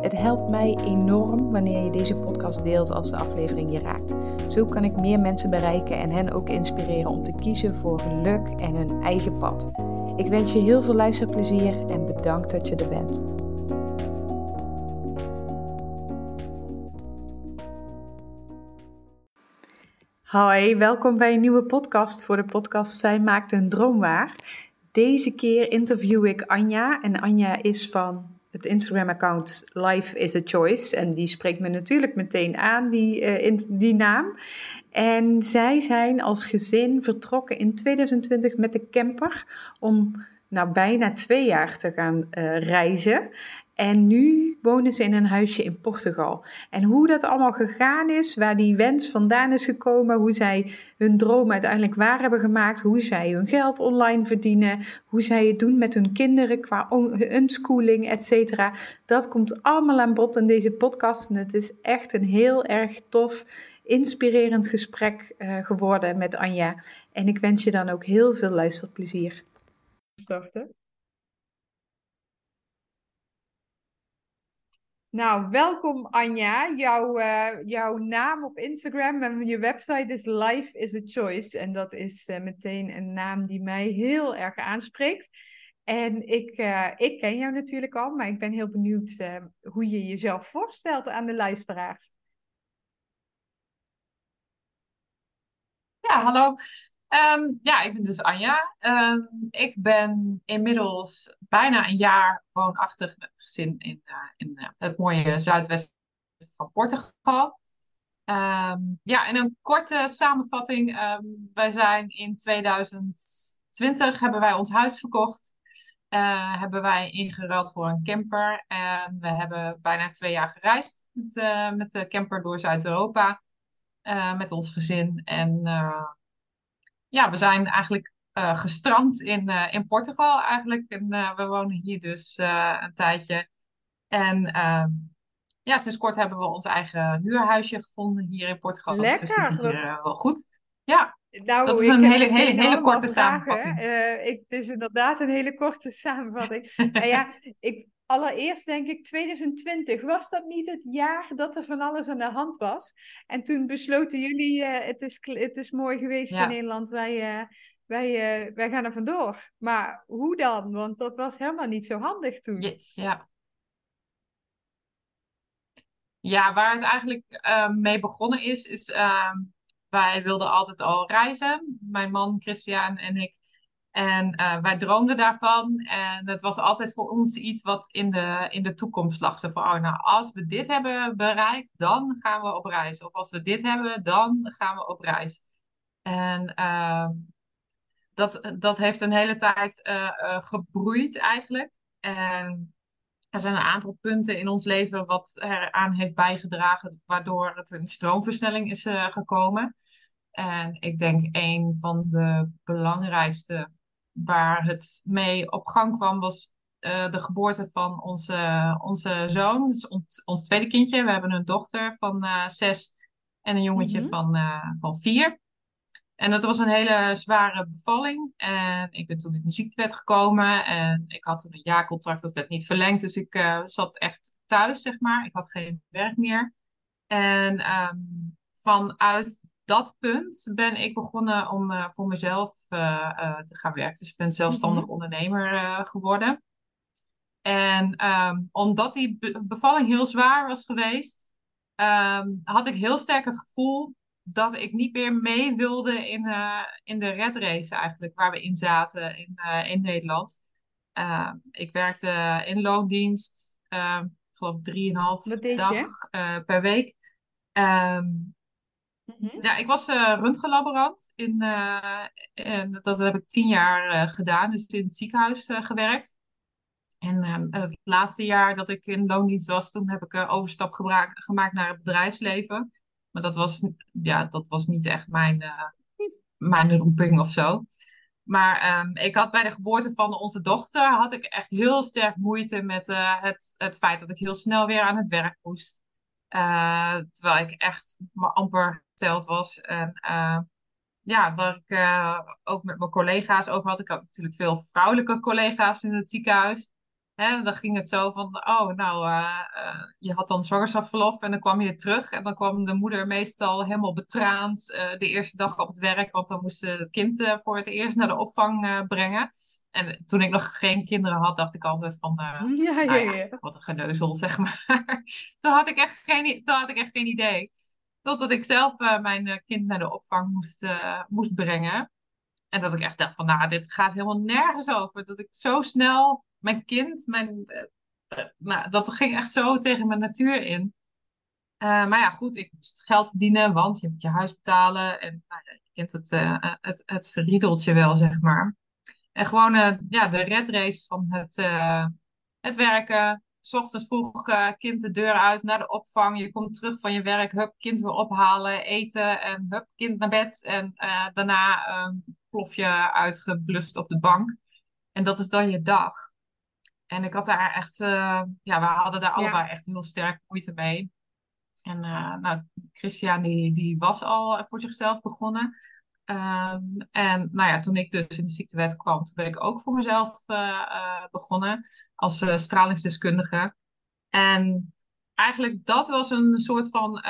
Het helpt mij enorm wanneer je deze podcast deelt als de aflevering je raakt. Zo kan ik meer mensen bereiken en hen ook inspireren om te kiezen voor geluk en hun eigen pad. Ik wens je heel veel luisterplezier en bedankt dat je er bent. Hoi, welkom bij een nieuwe podcast voor de podcast Zij maakt een droom waar. Deze keer interview ik Anja en Anja is van het Instagram-account Life is a Choice. En die spreekt me natuurlijk meteen aan, die, in, die naam. En zij zijn als gezin vertrokken in 2020 met de camper om nou, bijna twee jaar te gaan uh, reizen. En nu wonen ze in een huisje in Portugal. En hoe dat allemaal gegaan is, waar die wens vandaan is gekomen, hoe zij hun droom uiteindelijk waar hebben gemaakt, hoe zij hun geld online verdienen, hoe zij het doen met hun kinderen qua unschooling, et cetera. Dat komt allemaal aan bod in deze podcast. En het is echt een heel erg tof, inspirerend gesprek uh, geworden met Anja. En ik wens je dan ook heel veel luisterplezier. Starten. Nou, welkom Anja. Jouw, uh, jouw naam op Instagram en je website is Life is a Choice. En dat is uh, meteen een naam die mij heel erg aanspreekt. En ik, uh, ik ken jou natuurlijk al, maar ik ben heel benieuwd hoe je jezelf voorstelt aan de luisteraars. Ja, hallo. Um, ja, ik ben dus Anja. Um, ik ben inmiddels bijna een jaar woonachtig gezin in, uh, in uh, het mooie zuidwesten van Portugal. Um, ja, in een korte samenvatting. wij zijn in 2020 hebben wij ons huis verkocht. Uh, hebben wij ingeruild voor een camper. En we hebben bijna twee jaar gereisd met, met de camper door Zuid-Europa. met ons gezin. En ja, we zijn eigenlijk uh, gestrand in, uh, in Portugal eigenlijk. En uh, we wonen hier dus een tijdje. En ehm, ja, sinds kort hebben we ons eigen huurhuisje gevonden hier in Portugal. Lekker. Dus we zitten hier wel goed. Ja, nou, dat is een hele, hele, hele korte samenvatting. ik, het is inderdaad een hele korte samenvatting. nou ja, ik, allereerst denk ik 2020. Was dat niet het jaar dat er van alles aan de hand was? En toen besloten jullie, uh, het, is, het is mooi geweest in Nederland, wij, uh, wij, uh, wij gaan er vandoor. Maar hoe dan? Want dat was helemaal niet zo handig toen. Ja, ja. ja waar het eigenlijk mee begonnen is, is wij wilden altijd al reizen. Mijn man Christian en ik en uh, wij droomden daarvan. En het was altijd voor ons iets wat in de, in de toekomst lag. Zo van, oh, nou, als we dit hebben bereikt, dan gaan we op reis. Of als we dit hebben, dan gaan we op reis. En uh, dat, dat heeft een hele tijd uh, gebroeid eigenlijk. En er zijn een aantal punten in ons leven wat eraan heeft bijgedragen, waardoor het een stroomversnelling is gekomen. En ik denk een van de belangrijkste waar het mee op gang kwam, was uh, de geboorte van onze, onze zoon, dus ons, ons, tweede kindje. We hebben een dochter van uh, zes en een jongetje mm-hmm. van, uh, van vier. En dat was een hele zware bevalling. En ik ben toen in de ziektewet gekomen. En ik had toen een jaarcontract, dat werd niet verlengd. Dus ik zat echt thuis, zeg maar. Ik had geen werk meer. En um, vanuit dat punt ben ik begonnen om uh, voor mezelf uh, uh, te gaan werken. Dus ik ben zelfstandig mm -hmm. ondernemer geworden. En um, omdat die be bevalling heel zwaar was geweest, um, had ik heel sterk het gevoel dat ik niet meer mee wilde in, in de red race eigenlijk, waar we in zaten in, in Nederland. Uh, ik werkte in loondienst, uh, geloof drieënhalf dag per week. Um, Mhm. Ja, ik was uh, röntgenlaborant. In, uh, en dat heb ik tien jaar uh, gedaan, dus in het ziekenhuis gewerkt. En ehm, het laatste jaar dat ik in loondienst was, toen heb ik overstap gemaakt naar het bedrijfsleven. Maar dat was, ja, dat was niet echt mijn, mijn roeping of zo. Maar um, ik had bij de geboorte van onze dochter had ik echt heel sterk moeite met het, het feit dat ik heel snel weer aan het werk moest. Terwijl ik echt maar amper was. En ja, waar ik ook met mijn collega's over had. Ik had natuurlijk veel vrouwelijke collega's in het ziekenhuis. Hè, dan ging het zo van, oh, nou, uh, uh, je had dan zwangerschapsverlof en dan kwam je terug. En dan kwam de moeder meestal helemaal betraand uh, de eerste dag op het werk, want dan moest ze het kind voor het eerst naar de opvang brengen. En toen ik nog geen kinderen had, dacht ik altijd van, ja, ja, nou ja, wat een geneuzel, zeg maar. toen, had ik echt geen, toen had ik echt geen idee. Totdat ik zelf mijn kind naar de opvang moest, moest brengen. En dat ik echt dacht van, nou, dit gaat helemaal nergens over. Dat ik zo snel mijn kind, mijn, nou, dat ging echt zo tegen mijn natuur in. Maar ja, goed, ik moest geld verdienen, want je moet je huis betalen. En nou je kent het, het, het riedeltje wel, zeg maar. En gewoon ja, de red race van het, het werken. S ochtends vroeg kind de deur uit naar de opvang. Je komt terug van je werk, hup, kind weer ophalen, eten en hup, kind naar bed. En daarna plof je uitgeblust op de bank. En dat is dan je dag. En ik had daar echt, uh, ja, we hadden daar allebei echt heel sterk moeite mee. En nou, Christian die, die was al voor zichzelf begonnen. Um, en nou ja, toen ik dus in de ziektewet kwam, toen ben ik ook voor mezelf uh, begonnen als stralingsdeskundige. En eigenlijk dat was een soort van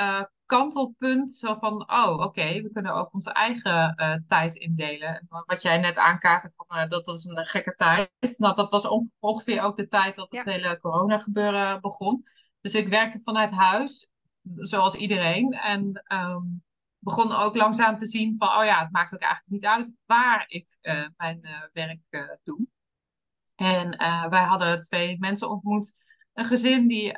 kantelpunt. Zo van, oh oké, we kunnen ook onze eigen uh, tijd indelen. Wat jij net aankaartte, van, uh, dat was een gekke tijd. Nou, dat was ongeveer ook de tijd dat het hele corona gebeuren begon. Dus ik werkte vanuit huis, zoals iedereen. En um, begon ook langzaam te zien van, oh ja, het maakt ook eigenlijk niet uit waar ik uh, mijn werk doe. En wij hadden twee mensen ontmoet. Een gezin die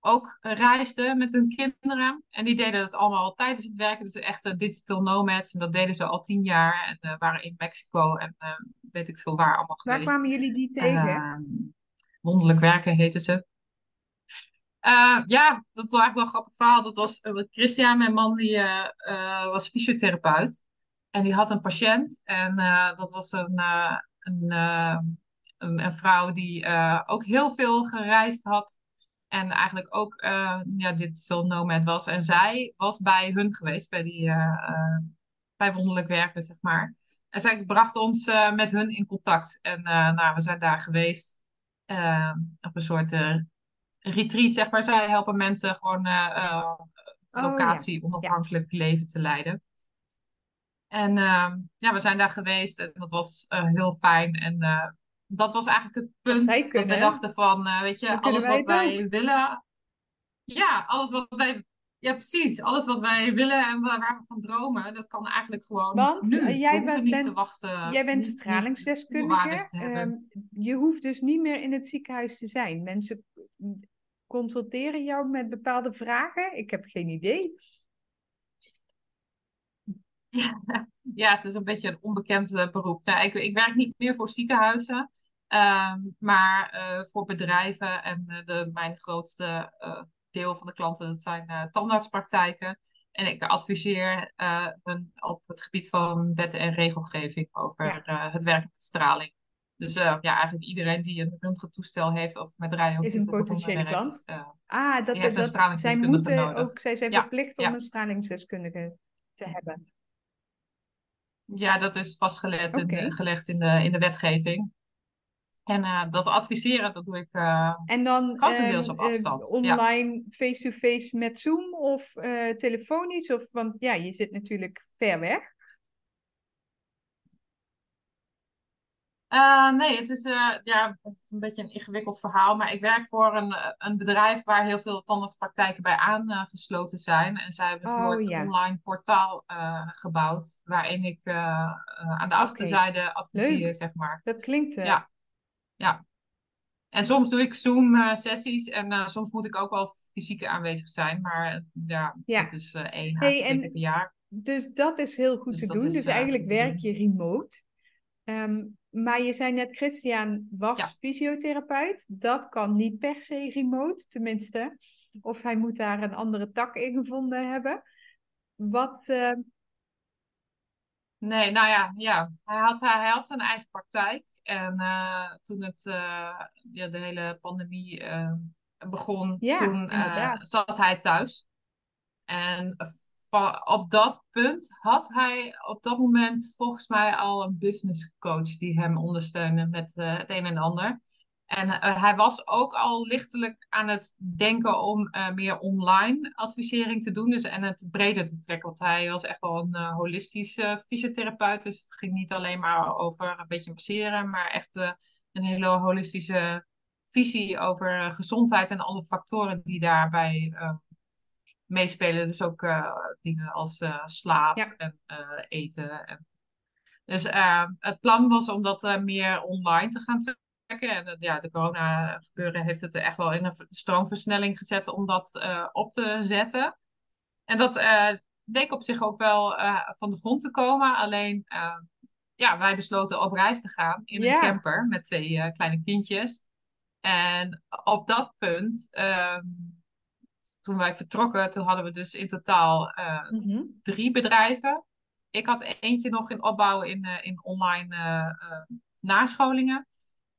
ook reisden met hun kinderen. En die deden het allemaal tijdens het werken. Dus echte digital nomads. En dat deden ze al tien jaar. En waren in Mexico en weet ik veel waar allemaal geweest. Waar kwamen jullie die tegen? Uh, wonderlijk werken heten ze. Ja, dat was eigenlijk wel een grappig verhaal. Dat was Christian, mijn man, die was fysiotherapeut. En die had een patiënt. En dat was een, een, een, een, vrouw die ook heel veel gereisd had en eigenlijk ook ja, dit zo nomad was. En zij was bij hun geweest, bij, die, bij Wonderlijk Werken, zeg maar. En zij bracht ons met hun in contact. En nou, we zijn daar geweest op een soort retreat, zeg maar. Zij helpen mensen gewoon oh, locatie onafhankelijk leven te leiden. En ja, we zijn daar geweest en dat was heel fijn. En dat was eigenlijk het punt dat we dachten van, weet je, alles wat wij willen. Ja, alles wat wij. Ja, precies. Alles wat wij willen en waar we van dromen, dat kan eigenlijk gewoon. Want nu. Jij bent, niet te wachten. Jij bent stralingsdeskundige. Um, je hoeft dus niet meer in het ziekenhuis te zijn. Mensen consulteren jou met bepaalde vragen. Ik heb geen idee. Ja, ja, het is een beetje een onbekend uh, beroep. Nou, ik, ik, werk niet meer voor ziekenhuizen, uh, maar uh, voor bedrijven. En uh, de, mijn grootste deel van de klanten dat zijn tandartspraktijken. En ik adviseer hun op het gebied van wetten en regelgeving over het werken met straling. Dus ja, eigenlijk iedereen die een röntgentoestel heeft of met radio is een potentiële klant. ah, dat, is dat, dat zij moeten ook, zij zijn verplicht om een stralingsdeskundige te hebben. Ja, dat is vastgelegd in, gelegd in, de, in de wetgeving. En uh, dat adviseren, dat doe ik en dan, grotendeels uh, op afstand. online face-to-face met Zoom of telefonisch? Of, want ja, je zit natuurlijk ver weg. Uh, nee, het is, uh, ja, het is een beetje een ingewikkeld verhaal. Maar ik werk voor een, een bedrijf waar heel veel tandartspraktijken bij aangesloten zijn. En zij hebben oh, een ja. online portaal uh, gebouwd. Waarin ik aan de okay. achterzijde adviseer, zeg maar. Dat klinkt... Ja. ja. En soms doe ik Zoom-sessies. en soms moet ik ook wel fysiek aanwezig zijn. Maar ja, ja. het is één à hey, twee keer per jaar. Dus dat is heel goed dus te doen. Is, dus eigenlijk werk je remote. Um, maar je zei net, Christian was fysiotherapeut. Dat kan niet per se remote, tenminste. of hij moet daar een andere tak in gevonden hebben. Wat. Uh... Nee, nou ja, ja. Hij, had, hij had zijn eigen praktijk. En uh, toen het, uh, ja, de hele pandemie begon, ja, toen zat hij thuis. En op dat punt had hij op dat moment volgens mij al een business coach die hem ondersteunde met het een en ander. En uh, hij was ook al lichtelijk aan het denken om uh, meer online advisering te doen. Dus, en het breder te trekken. Want hij was echt wel een uh, holistisch fysiotherapeut. Dus het ging niet alleen maar over een beetje masseren. Maar echt een hele holistische visie over gezondheid en alle factoren die daarbij meespelen. Dus ook dingen als slaap en eten. En... Dus het plan was om dat meer online te gaan en ja, de corona gebeuren heeft het er echt wel in een stroomversnelling gezet om dat op te zetten. En dat leek op zich ook wel uh, van de grond te komen. Alleen, ja, wij besloten op reis te gaan in een camper met twee kleine kindjes. En op dat punt, ehm, toen wij vertrokken, toen hadden we dus in totaal mm drie bedrijven. Ik had eentje nog in opbouw in, in online nascholingen.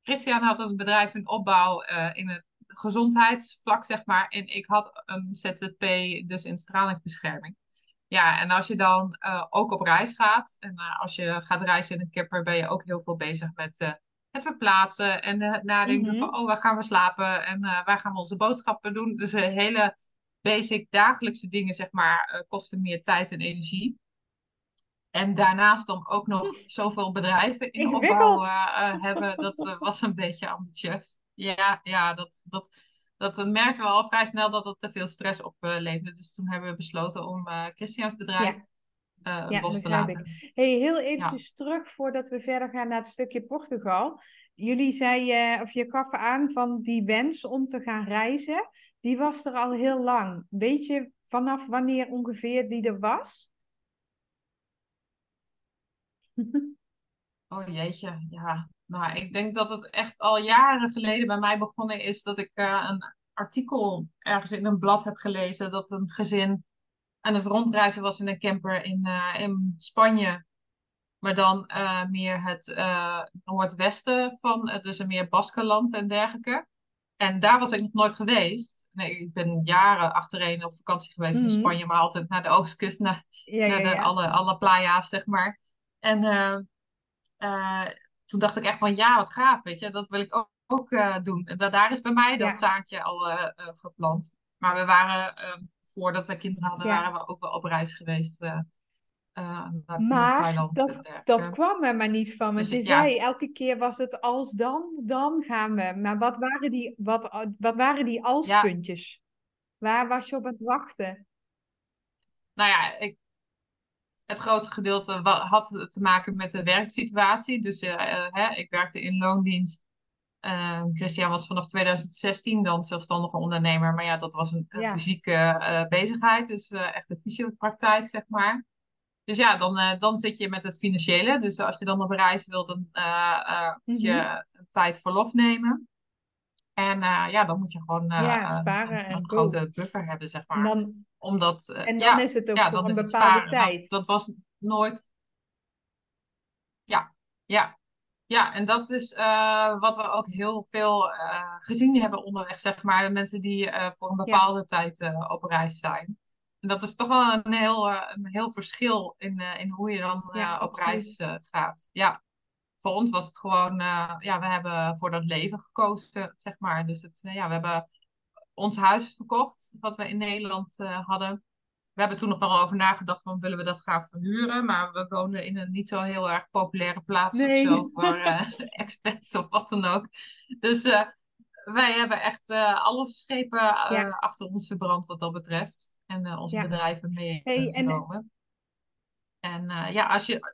Christian had een bedrijf in opbouw uh, in het gezondheidsvlak, zeg maar. En ik had een ZZP, dus in stralingsbescherming. Ja, en als je dan uh, ook op reis gaat, en uh, als je gaat reizen in een camper, ben je ook heel veel bezig met het verplaatsen en het nadenken mm -hmm. van, oh, waar gaan we slapen en waar gaan we onze boodschappen doen. Dus hele basic dagelijkse dingen, zeg maar, kosten meer tijd en energie. En daarnaast dan ook nog zoveel bedrijven in opbouw uh, hebben, dat was een beetje ambitieus. Ja, ja dat, dat, dat merkten we al vrij snel dat het te veel stress opleverde. dus toen hebben we besloten om Christians bedrijf ja. ja los te laten. Ik. Hey, heel eventjes terug voordat we verder gaan naar het stukje Portugal. Jullie zei, of je gaf aan van die wens om te gaan reizen, die was er al heel lang. Weet je vanaf wanneer ongeveer die er was? Oh jeetje, ja. Nou, ik denk dat het echt al jaren geleden bij mij begonnen is dat ik uh, een artikel ergens in een blad heb gelezen dat een gezin aan het rondreizen was in een camper in, uh, in Spanje. Maar dan uh, meer het noordwesten van, dus een meer Baskenland en dergelijke. En daar was ik nog nooit geweest. Nee, ik ben jaren achtereen op vakantie geweest in mhm. Spanje, maar altijd naar de oostkust, naar, ja, naar de, Alle, alle playa's, zeg maar. En uh, toen dacht ik echt van ja, wat gaaf, weet je, dat wil ik ook, ook doen. Dat, daar is bij mij dat zaadje al geplant. Maar we waren, ehm, voordat we kinderen hadden, waren we ook wel op reis geweest. Naar, maar dat, dat kwam er maar niet van. Want dus, je zei elke keer was het als dan, dan gaan we. Maar wat waren die, wat, wat waren die alspuntjes? Waar was je op het wachten? Nou ja, ik, het grootste gedeelte had te maken met de werksituatie. Dus uh, hè, ik werkte in loondienst. Uh, Christian was vanaf 2016 dan zelfstandige ondernemer. Maar ja, dat was een, fysieke bezigheid. Dus echt een fysiopraktijk, zeg maar. Dus ja, dan, dan zit je met het financiële. Dus als je dan op reis wilt, dan moet je mhm. tijd verlof nemen. En ja, dan moet je gewoon ja, een, een grote buffer hebben, zeg maar. Dan, omdat, uh, en dan is het ook ja, voor een bepaalde tijd. Dat, dat, was nooit... Ja, ja. Ja, en dat is uh, wat we ook heel veel uh, gezien hebben onderweg, zeg maar. Mensen die voor een bepaalde tijd op reis zijn. Dat is toch wel een heel, een heel verschil in, in hoe je dan ja, op reis gaat. Ja, voor ons was het gewoon, ja, we hebben voor dat leven gekozen, zeg maar. Dus het, ja, we hebben ons huis verkocht, wat we in Nederland hadden. We hebben toen nog wel over nagedacht van willen we dat gaan verhuren. Maar we woonden in een niet zo heel erg populaire plaats nee. of zo voor uh, expats of wat dan ook. Dus uh, wij hebben echt alle schepen ja. achter ons verbrand wat dat betreft. En onze ja. bedrijven meegenomen. Hey, en uh, ja, als je,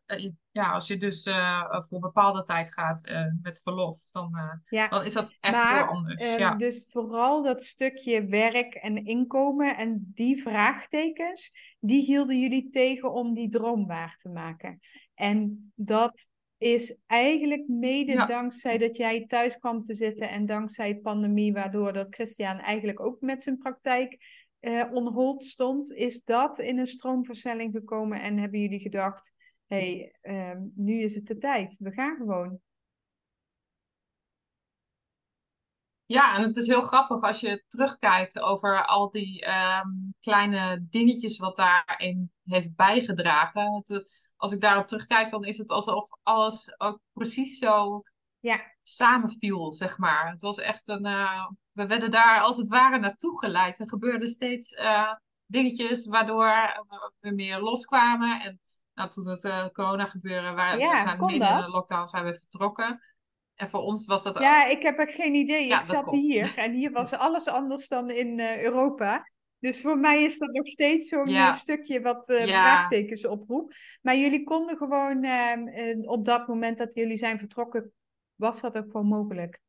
ja, als je dus voor bepaalde tijd gaat met verlof, dan, ja. dan is dat echt maar, heel anders. Ehm, ja. Dus vooral dat stukje werk en inkomen en die vraagtekens, die hielden jullie tegen om die droom waar te maken. En dat is eigenlijk mede Ja. dankzij dat jij thuis kwam te zitten en dankzij pandemie, waardoor dat Christian eigenlijk ook met zijn praktijk eh on hold stond. Is dat in een stroomversnelling gekomen en hebben jullie gedacht, hé, hey, ehm, nu is het de tijd, we gaan gewoon. Ja, en het is heel grappig als je terugkijkt over al die ehm, kleine dingetjes wat daarin heeft bijgedragen. Het, als ik daarop terugkijk, dan is het alsof alles ook precies zo Ja, samenviel, zeg maar. Het was echt een. eh, we werden daar als het ware naartoe geleid. Er gebeurden steeds eh, dingetjes waardoor we meer loskwamen. En nou, toen het eh, corona gebeuren, wij, Ja, we zijn midden in de lockdown zijn we vertrokken. En voor ons was dat ja, ik heb echt geen idee. Ja, Ik zat hier en hier was alles anders dan in Europa. Dus voor mij is dat nog steeds zo'n Ja. eh, stukje wat eh, Ja. vraagtekens oproept. Maar jullie konden gewoon ehm, eh, op dat moment dat jullie zijn vertrokken, was dat ook gewoon mogelijk.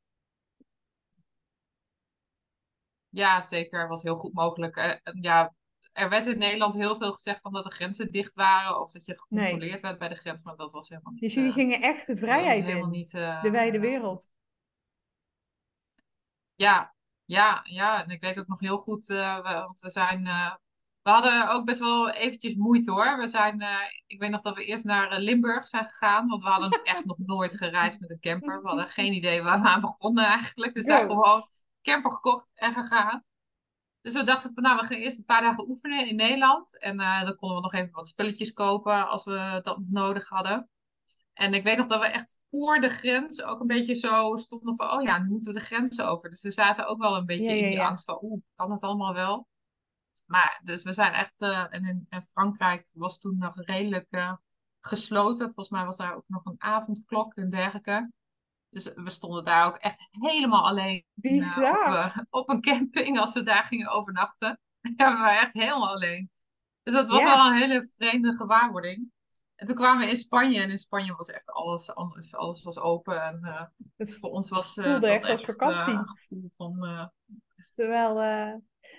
Ja, zeker. Was heel goed mogelijk. Eh, eh, ja, er werd in Nederland heel veel gezegd van dat de grenzen dicht waren of dat je gecontroleerd werd bij de grens, maar dat was helemaal niet. Dus jullie gingen echt de vrijheid in, niet. de wijde wereld. Ja, ja, ja. En ik weet ook nog heel goed, eh, we, want we zijn. eh, we hadden ook best wel eventjes moeite hoor. We zijn, eh, ik weet nog dat we eerst naar Limburg zijn gegaan, want we hadden echt nog nooit gereisd met een camper. We hadden geen idee waar we aan begonnen eigenlijk. We zijn Go. gewoon camper gekocht en gegaan. Dus we dachten van nou, we gaan eerst een paar dagen oefenen in Nederland. En dan konden we nog even wat spulletjes kopen als we dat nodig hadden. En ik weet nog dat we echt voor de grens ook een beetje zo stonden van, oh ja, nu moeten we de grens over. Dus we zaten ook wel een beetje Ja, in die ja. angst van, oeh, kan het allemaal wel? Maar dus we zijn echt, eh, en in, in Frankrijk was toen nog redelijk eh, gesloten. Volgens mij was daar ook nog een avondklok en dergelijke. Dus we stonden daar ook echt helemaal alleen eh, op, een camping als we daar gingen overnachten. Ja, we waren echt helemaal alleen. Dus dat was wel een hele vreemde gewaarwording. En toen kwamen we in Spanje en in Spanje was echt alles anders. Alles was open en Het voor ons was voelde dat echt als eh, vakantie. gevoel van... Terwijl,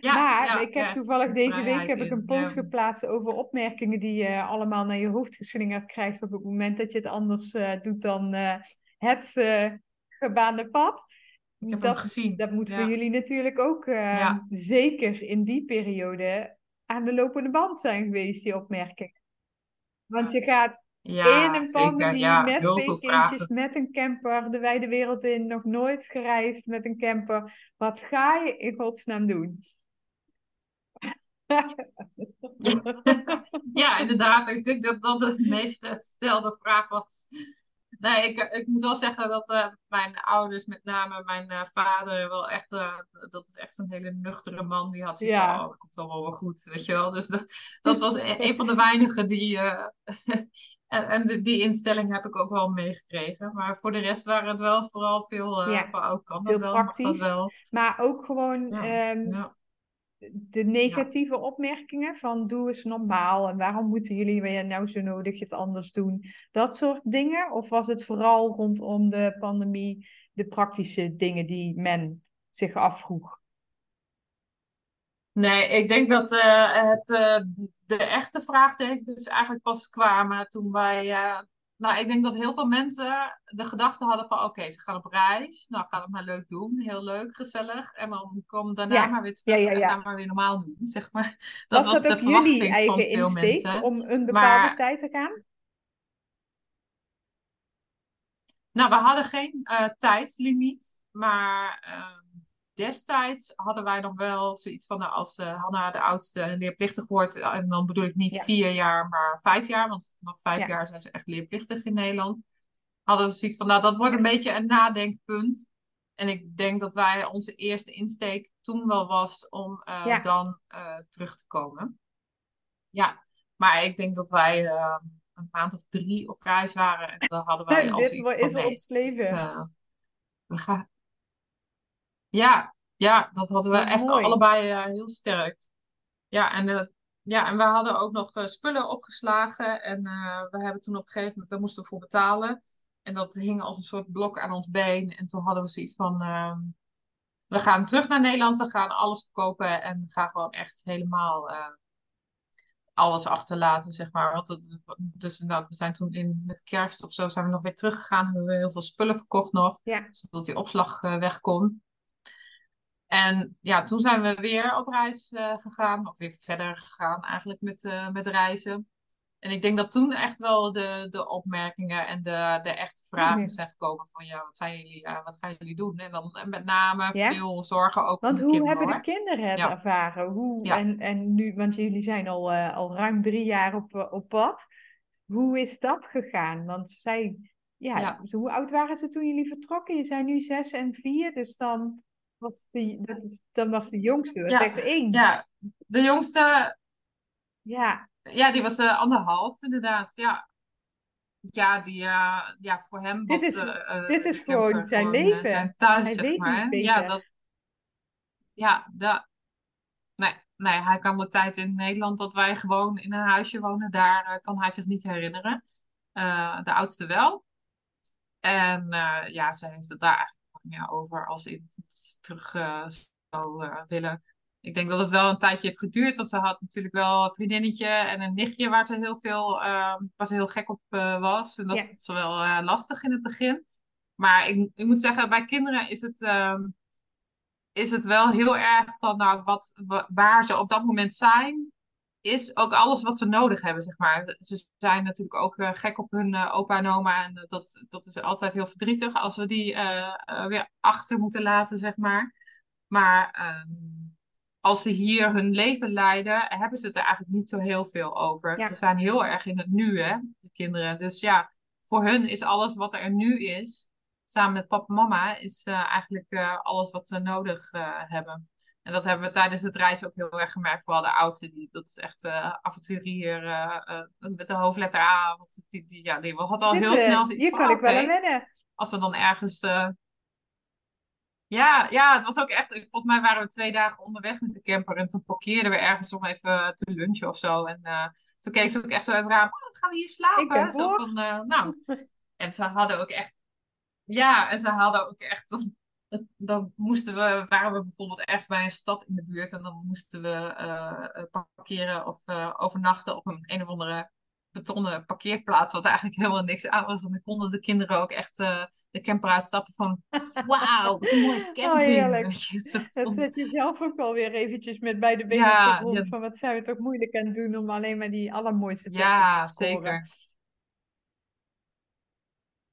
ja, maar ja, ik heb ja, toevallig deze week heb ik een post geplaatst over opmerkingen die je allemaal naar je hoofd geslingerd krijgt op het moment dat je het anders doet dan het gebaande pad. Ik heb hem Dat, gezien. dat moet voor jullie natuurlijk ook zeker in die periode aan de lopende band zijn geweest, die opmerkingen. Want je gaat Ja, in een zeker. pandemie Ja, met heel twee kindjes, vragen. met een camper, de wijde wereld in, nog nooit gereisd met een camper. Wat ga je in godsnaam doen? Ja, inderdaad. Ik denk dat dat de meest gestelde vraag was. Nee, ik, ik moet wel zeggen dat eh, mijn ouders, met name mijn eh, vader, wel echt, eh, dat is echt zo'n hele nuchtere man. Die had zoiets Ja. van, oh, het komt allemaal wel goed, weet je wel. Dus dat, dat was een, een van de weinigen die, en, en die, die instelling heb ik ook wel meegekregen. Maar voor de rest waren het wel vooral veel Ja, van, oh, kan dat wel, mag dat wel. Maar ook gewoon Ja, ehm, ja. De negatieve opmerkingen van doe eens normaal en waarom moeten jullie weer nou zo nodig het anders doen? Dat soort dingen? Of was het vooral rondom de pandemie de praktische dingen die men zich afvroeg? Nee, ik denk dat eh, het, eh, de echte vraagtekens eigenlijk pas kwamen toen wij. eh, nou, ik denk dat heel veel mensen de gedachte hadden van: oké, ze gaan op reis. Nou, gaan het maar leuk doen. Heel leuk, gezellig. En dan komen daarna Ja, maar weer terug ja, en ja. gaan maar weer normaal doen, zeg maar. Dat Was was dat de ook jullie eigen veel insteek mensen. om een bepaalde Maar tijd te gaan? Nou, we hadden geen eh, tijdslimiet, maar ehm, destijds hadden wij nog wel zoiets van, nou, als eh Hanna de oudste leerplichtig wordt, eh, en dan bedoel ik niet Ja. vier jaar, maar vijf jaar, want vanaf vijf Ja. jaar zijn ze echt leerplichtig in Nederland, hadden we zoiets van, nou, dat wordt een beetje een nadenkpunt. En ik denk dat wij onze eerste insteek toen wel was om eh, Ja. dan terug te komen. Ja, maar ik denk dat wij eh, een maand of drie op reis waren en dan hadden wij al Dit zoiets van, is nee, ons leven. we gaan. Ja, ja, dat hadden we Wat echt mooi. allebei eh, heel sterk. Ja, en, eh, ja, en we hadden ook nog eh, spullen opgeslagen. En we hebben toen op een gegeven moment, daar moesten we voor betalen. En dat hing als een soort blok aan ons been. En toen hadden we zoiets van, ehm, we gaan terug naar Nederland. We gaan alles verkopen en gaan gewoon echt helemaal alles achterlaten, zeg maar. Want het, dus nou, we zijn toen in, met kerst of zo zijn we nog weer teruggegaan. Hebben we heel veel spullen verkocht nog, Ja. zodat die opslag eh, weg kon. En ja, toen zijn we weer op reis eh, gegaan, of weer verder gegaan eigenlijk met, eh, met reizen. En ik denk dat toen echt wel de, de opmerkingen en de, de echte vragen Ja. zijn gekomen van ja, wat, zijn jullie, wat gaan jullie doen? En dan en met name Ja? veel zorgen ook Want hoe kinderen hebben de kinderen het Ja. ervaren? Hoe, en, en nu, want jullie zijn al, eh, al ruim drie jaar op, op pad. Hoe is dat gegaan? Want zij, ja, hoe oud waren ze toen jullie vertrokken? Je zijn nu zes en vier, dus dan was de, dat is, dan was de jongste, dat is Ja. echt één. Ja, de jongste, Ja, ja, die was eh, anderhalf inderdaad. Ja, ja, die, eh, ja voor hem Dit was is- eh, dit is de camper gewoon zijn gewoon, leven. zijn thuis, Hij zeg maar. Ja, dat, ja, dat, nee, nee, hij kan de tijd in Nederland dat wij gewoon in een huisje wonen, daar kan hij zich niet herinneren. De oudste wel. En ja, zij heeft het daar meer over als in terug eh, zou eh, willen. Ik denk dat het wel een tijdje heeft geduurd, want ze had natuurlijk wel een vriendinnetje en een nichtje waar ze heel veel, waar ze heel gek op eh, was. En dat Ja. ze wel lastig in het begin. Maar ik, ik moet zeggen, bij kinderen is het, ehm, is het wel heel erg van nou, wat, wa- waar ze op dat moment zijn, is ook alles wat ze nodig hebben, zeg maar. Ze zijn natuurlijk ook eh, gek op hun eh, opa en oma. En eh, dat, dat is altijd heel verdrietig als we die weer achter moeten laten, zeg maar. Maar ehm, als ze hier hun leven leiden, hebben ze het er eigenlijk niet zo heel veel over. Ja. Ze zijn heel erg in het nu, hè, de kinderen. Dus ja, voor hun is alles wat er nu is, samen met papa en mama, is eigenlijk alles wat ze nodig hebben. En dat hebben we tijdens het reizen ook heel erg gemerkt. Vooral de oudste, die, dat is echt eh avonturier eh, met de hoofdletter A. Want die, die, ja, die had al Dit, heel snel zoiets hier van, kan ik wel aan wennen. als we dan ergens... ja, ja, het was ook echt... Volgens mij waren we twee dagen onderweg met de camper. En toen parkeerden we ergens om even te lunchen of zo. En toen keek ze ook echt zo uit het raam. Oh, gaan we hier slapen? Ik ben Zo van, nou... En ze hadden ook echt... Ja, en ze hadden ook echt... Dan, moesten we, waren we bijvoorbeeld ergens bij een stad in de buurt. En dan moesten we eh, eh, parkeren of eh, overnachten op een een of andere betonnen parkeerplaats. Wat eigenlijk helemaal niks aan was. En dan konden de kinderen ook echt de camper uitstappen van... Wauw, wat een mooie camping. je, ze Dat zet je zelf ook wel weer eventjes met beide benen Ja, op de grond. ja. Van wat zijn we toch moeilijk aan het doen om alleen maar die allermooiste plekjes Ja, te scoren. zeker.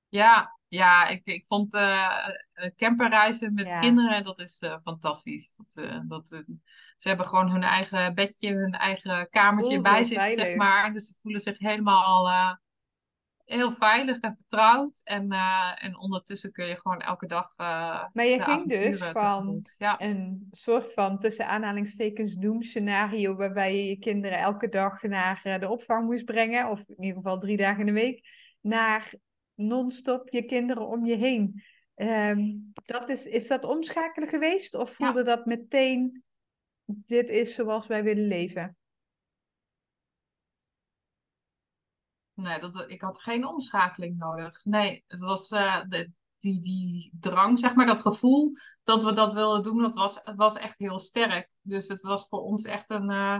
Ja, ja ik, ik vond eh, eh, camperreizen met Ja. kinderen, dat is eh, fantastisch. Dat, dat, ze hebben gewoon hun eigen bedje, hun eigen kamertje bij zich zeg maar. Dus ze voelen zich helemaal heel veilig en vertrouwd. En, en ondertussen kun je gewoon elke dag Maar je ging dus van. Ja, een soort van tussen aanhalingstekens doemscenario waarbij je je kinderen elke dag naar de opvang moest brengen, of in ieder geval drie dagen in de week, naar non-stop je kinderen om je heen. Ehm, dat is, is dat omschakelen geweest of voelde dat meteen, dit is zoals wij willen leven? nee, dat, ik had geen omschakeling nodig. Nee, het was eh, de, die, die drang, zeg maar, dat gevoel dat we dat wilden doen, dat was, het was echt heel sterk. Dus het was voor ons echt een, eh,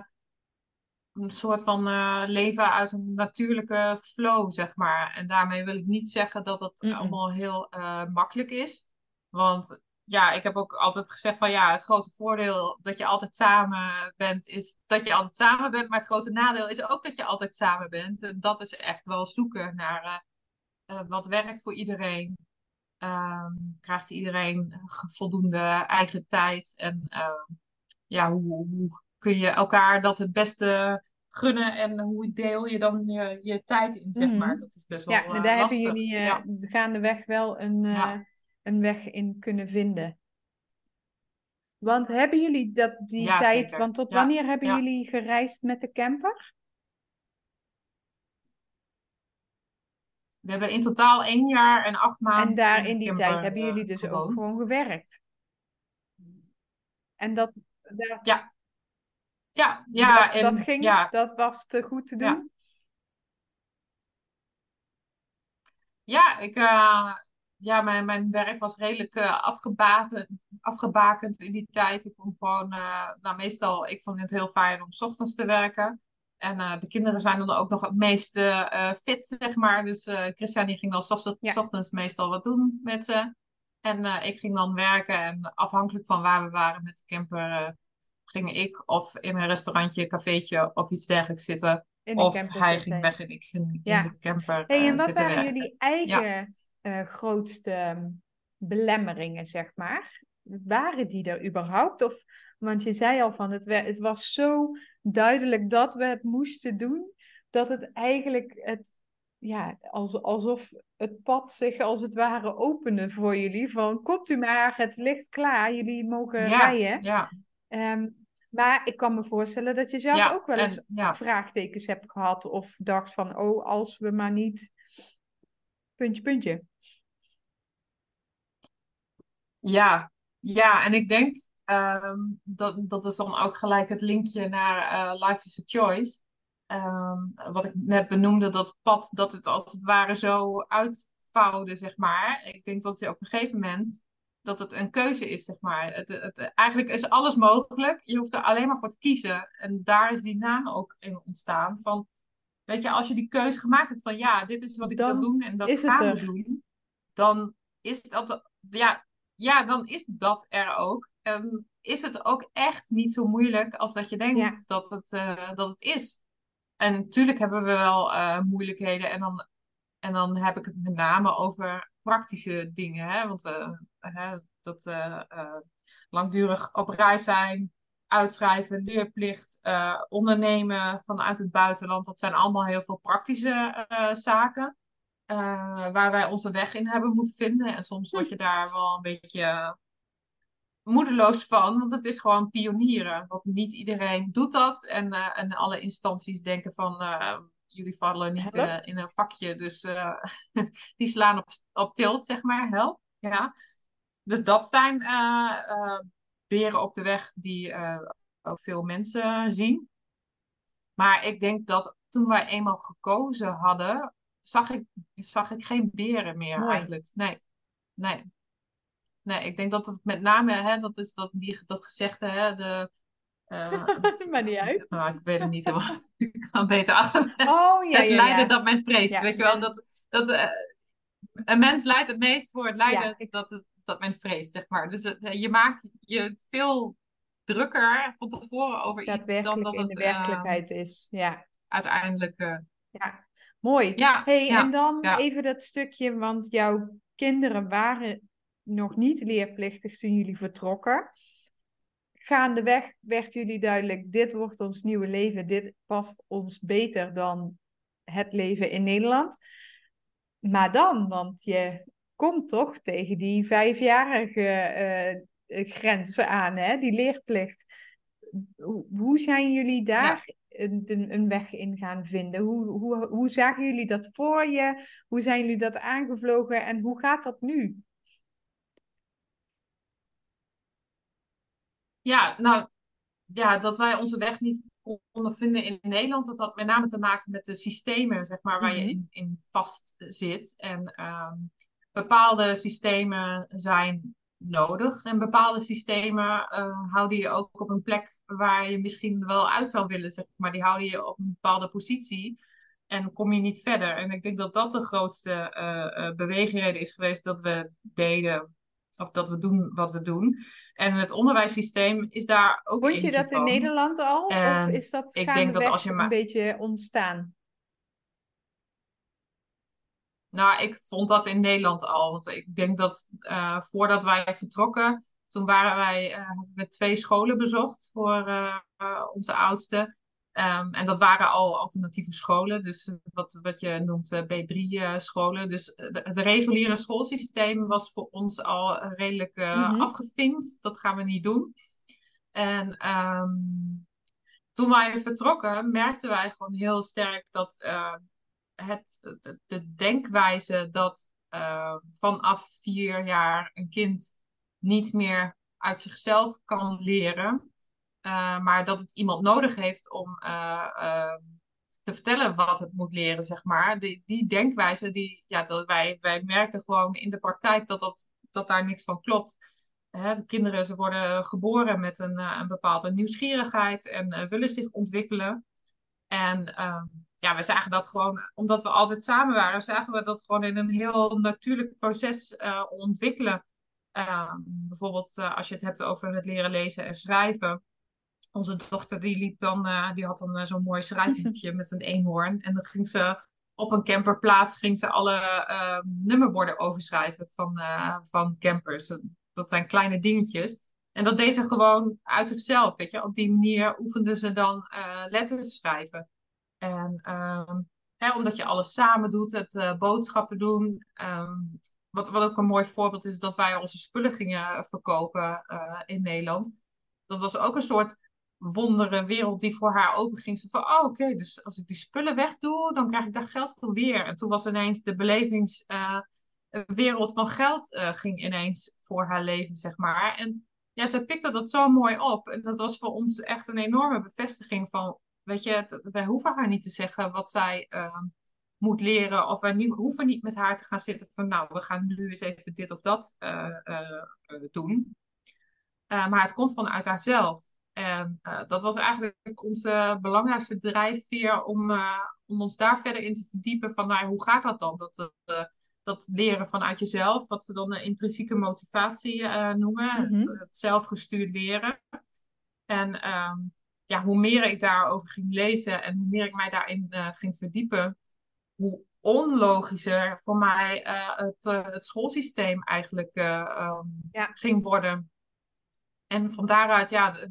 een soort van eh, leven uit een natuurlijke flow, zeg maar. En daarmee wil ik niet zeggen dat het allemaal heel eh, makkelijk is. Want ja, ik heb ook altijd gezegd van ja, het grote voordeel dat je altijd samen bent, is dat je altijd samen bent. Maar het grote nadeel is ook dat je altijd samen bent. En dat is echt wel zoeken naar eh, wat werkt voor iedereen. Ehm, krijgt iedereen voldoende eigen tijd? En ehm, ja, hoe, hoe kun je elkaar dat het beste gunnen en hoe deel je dan je, je tijd in, zeg Mhm. maar. Dat is best wel Ja, eh, daar lastig. hebben jullie eh, Ja. gaandeweg wel een, eh, Ja. een weg in kunnen vinden. Want hebben jullie dat, die Ja, tijd, zeker. want tot wanneer hebben jullie gereisd met de camper? We hebben in totaal één jaar en acht maanden En daar in die camper, tijd hebben jullie dus ook gewoon gewerkt. En dat, daar, Ja. Ja, ja, dat, en dat ging, ja, dat was te goed te doen. Ja. ja, ik, eh, ja mijn, mijn werk was redelijk eh, afgebaten, afgebakend in die tijd. Ik kon gewoon, eh, nou meestal, ik vond het heel fijn om 's ochtends te werken. En de kinderen zijn dan ook nog het meest fit, zeg maar. Dus Christian die ging dan s ja. ochtends meestal wat doen met ze. En ik ging dan werken. En afhankelijk van waar we waren met de camper, ging ik of in een restaurantje, cafeetje of iets dergelijks zitten. of hij ging weg en ik ging ja. in de camper hey, En wat waren jullie eigen grootste ehm, belemmeringen, zeg maar? Waren die er überhaupt? Of, want je zei al van, het, het was zo duidelijk dat we het moesten doen, dat het eigenlijk het, ja, alsof het pad zich als het ware opende voor jullie. Van, komt u maar, het ligt klaar, jullie mogen rijden. Ja. Um, maar ik kan me voorstellen dat je zelf ook wel eens vraagtekens hebt gehad of dacht van, oh, als we maar niet, puntje, puntje. Ja, ja, en ik denk Ehm, dat, dat is dan ook gelijk het linkje naar uh, Life is a Choice. Um, wat ik net benoemde, dat pad, dat het als het ware zo uitvouwde, zeg maar. Ik denk dat je op een gegeven moment, dat het een keuze is, zeg maar. Het, het, eigenlijk is alles mogelijk, je hoeft er alleen maar voor te kiezen. En daar is die naam ook in ontstaan van... Weet je, als je die keuze gemaakt hebt van ja, dit is wat ik wil doen en dat gaan we doen, dan is dat, ja, ja, dan is dat er ook. En is het ook echt niet zo moeilijk als dat je denkt dat, het, uh, dat het is. En natuurlijk hebben we wel uh, moeilijkheden. En dan, en dan heb ik het met name over praktische dingen. Hè? Want uh, dat langdurig op reis zijn, uitschrijven, leerplicht, ondernemen vanuit het buitenland. Dat zijn allemaal heel veel praktische zaken. waar wij onze weg in hebben moeten vinden. En soms word je daar wel een beetje moedeloos van, want het is gewoon pionieren. Want niet iedereen doet dat. En, uh, en alle instanties denken van uh, jullie vallen niet in een vakje, dus die slaan op, op tilt, zeg maar. Help. Ja. Dus dat zijn beren op de weg die ook veel mensen zien. Maar ik denk dat toen wij eenmaal gekozen hadden, zag ik, zag ik geen beren meer eigenlijk. Nee, nee nee, ik denk dat het met name, hè, dat is dat, die, dat gezegde, hè, de... Uh, maar niet uit. Nou, ik weet het niet helemaal. ik kan beter achter. Oh, ja, het ja, lijden dat men vreest, weet je wel. Dat, dat, uh, een mens leidt het meest voor het lijden dat, het, dat men vreest, zeg maar. Dus uh, je maakt je veel drukker van tevoren over iets dan dat het de werkelijkheid is. Ja. Uiteindelijk. ja, mooi. Ja, hey, en dan even dat stukje, want jouw kinderen waren nog niet leerplichtig toen jullie vertrokken. Gaandeweg werd jullie duidelijk, dit wordt ons nieuwe leven, dit past ons beter dan het leven in Nederland. Maar dan, want je komt toch tegen die vijfjarige uh, grenzen aan, hè? die leerplicht. Hoe, zijn jullie daar een, een, weg in gaan vinden? Hoe, hoe, hoe zagen jullie dat voor je? Hoe zijn jullie dat aangevlogen en hoe gaat dat nu? Ja, nou, ja, dat wij onze weg niet konden vinden in Nederland, dat had met name te maken met de systemen, zeg maar, waar je mhm. in, in vast zit. En ehm, bepaalde systemen zijn nodig. En bepaalde systemen uh, houden je ook op een plek waar je misschien wel uit zou willen, zeg maar. Die houden je op een bepaalde positie en kom je niet verder. En ik denk dat dat de grootste uh, beweegreden is geweest dat we deden of dat we doen wat we doen. En het onderwijssysteem is daar ook Vond je dat in Nederland al? of is dat ik denk dat als je maar... een beetje ontstaan? Nou, ik vond dat in Nederland al. Want ik denk dat uh, voordat wij vertrokken, toen waren wij uh, met twee scholen bezocht voor uh, onze oudste. Um, en dat waren al alternatieve scholen, dus wat, wat je noemt uh, B3-scholen. Uh, dus het reguliere schoolsysteem was voor ons al redelijk mm afgevinkt. Dat gaan we niet doen. En um, toen wij vertrokken, merkten wij gewoon heel sterk dat uh, het, de, de, denkwijze dat vanaf vier jaar een kind niet meer uit zichzelf kan leren uh, maar dat het iemand nodig heeft om uh, te vertellen wat het moet leren, zeg maar. Die, die denkwijze, die, ja, dat wij, wij merkten gewoon in de praktijk dat, dat, dat daar niks van klopt. Hè, de kinderen ze worden geboren met een, een bepaalde nieuwsgierigheid en willen zich ontwikkelen. En ehm, ja, we zagen dat gewoon, omdat we altijd samen waren, zagen we dat gewoon in een heel natuurlijk proces ontwikkelen. Ehm, bijvoorbeeld als je het hebt over het leren lezen en schrijven onze dochter die liep dan, uh, die had dan zo'n mooi schrijfboekje met een eenhoorn. En dan ging ze op een camperplaats ging ze alle uh, nummerborden overschrijven van, van campers. Dat zijn kleine dingetjes. En dat deed ze gewoon uit zichzelf, weet je. Op die manier oefende ze dan letters schrijven. En ehm, hè, omdat je alles samen doet, het boodschappen doen. Um, wat, wat ook een mooi voorbeeld is, dat wij onze spullen gingen verkopen in Nederland. Dat was ook een soort wondere wereld die voor haar open ging. Ze van, oh oké, dus als ik die spullen wegdoe, dan krijg ik daar geld voor weer. En toen was ineens de belevingswereld uh, van geld ging ineens voor haar leven, zeg maar. En ja, ze pikte dat zo mooi op. En dat was voor ons echt een enorme bevestiging van, weet je, wij hoeven haar niet te zeggen wat zij uh, moet leren. Of wij niet, hoeven niet met haar te gaan zitten van, nou, we gaan nu eens even dit of dat uh, doen. maar het komt vanuit haarzelf. En dat was eigenlijk onze belangrijkste drijfveer om, om ons daar verder in te verdiepen van nou, hoe gaat dat dan? Dat, dat leren vanuit jezelf, wat ze dan de intrinsieke motivatie noemen, mm -hmm. het, het, zelfgestuurd leren. En um, ja, hoe meer ik daarover ging lezen en hoe meer ik mij daarin ging verdiepen, hoe onlogischer voor mij het, het schoolsysteem eigenlijk um, ja. ging worden. En van daaruit, ja,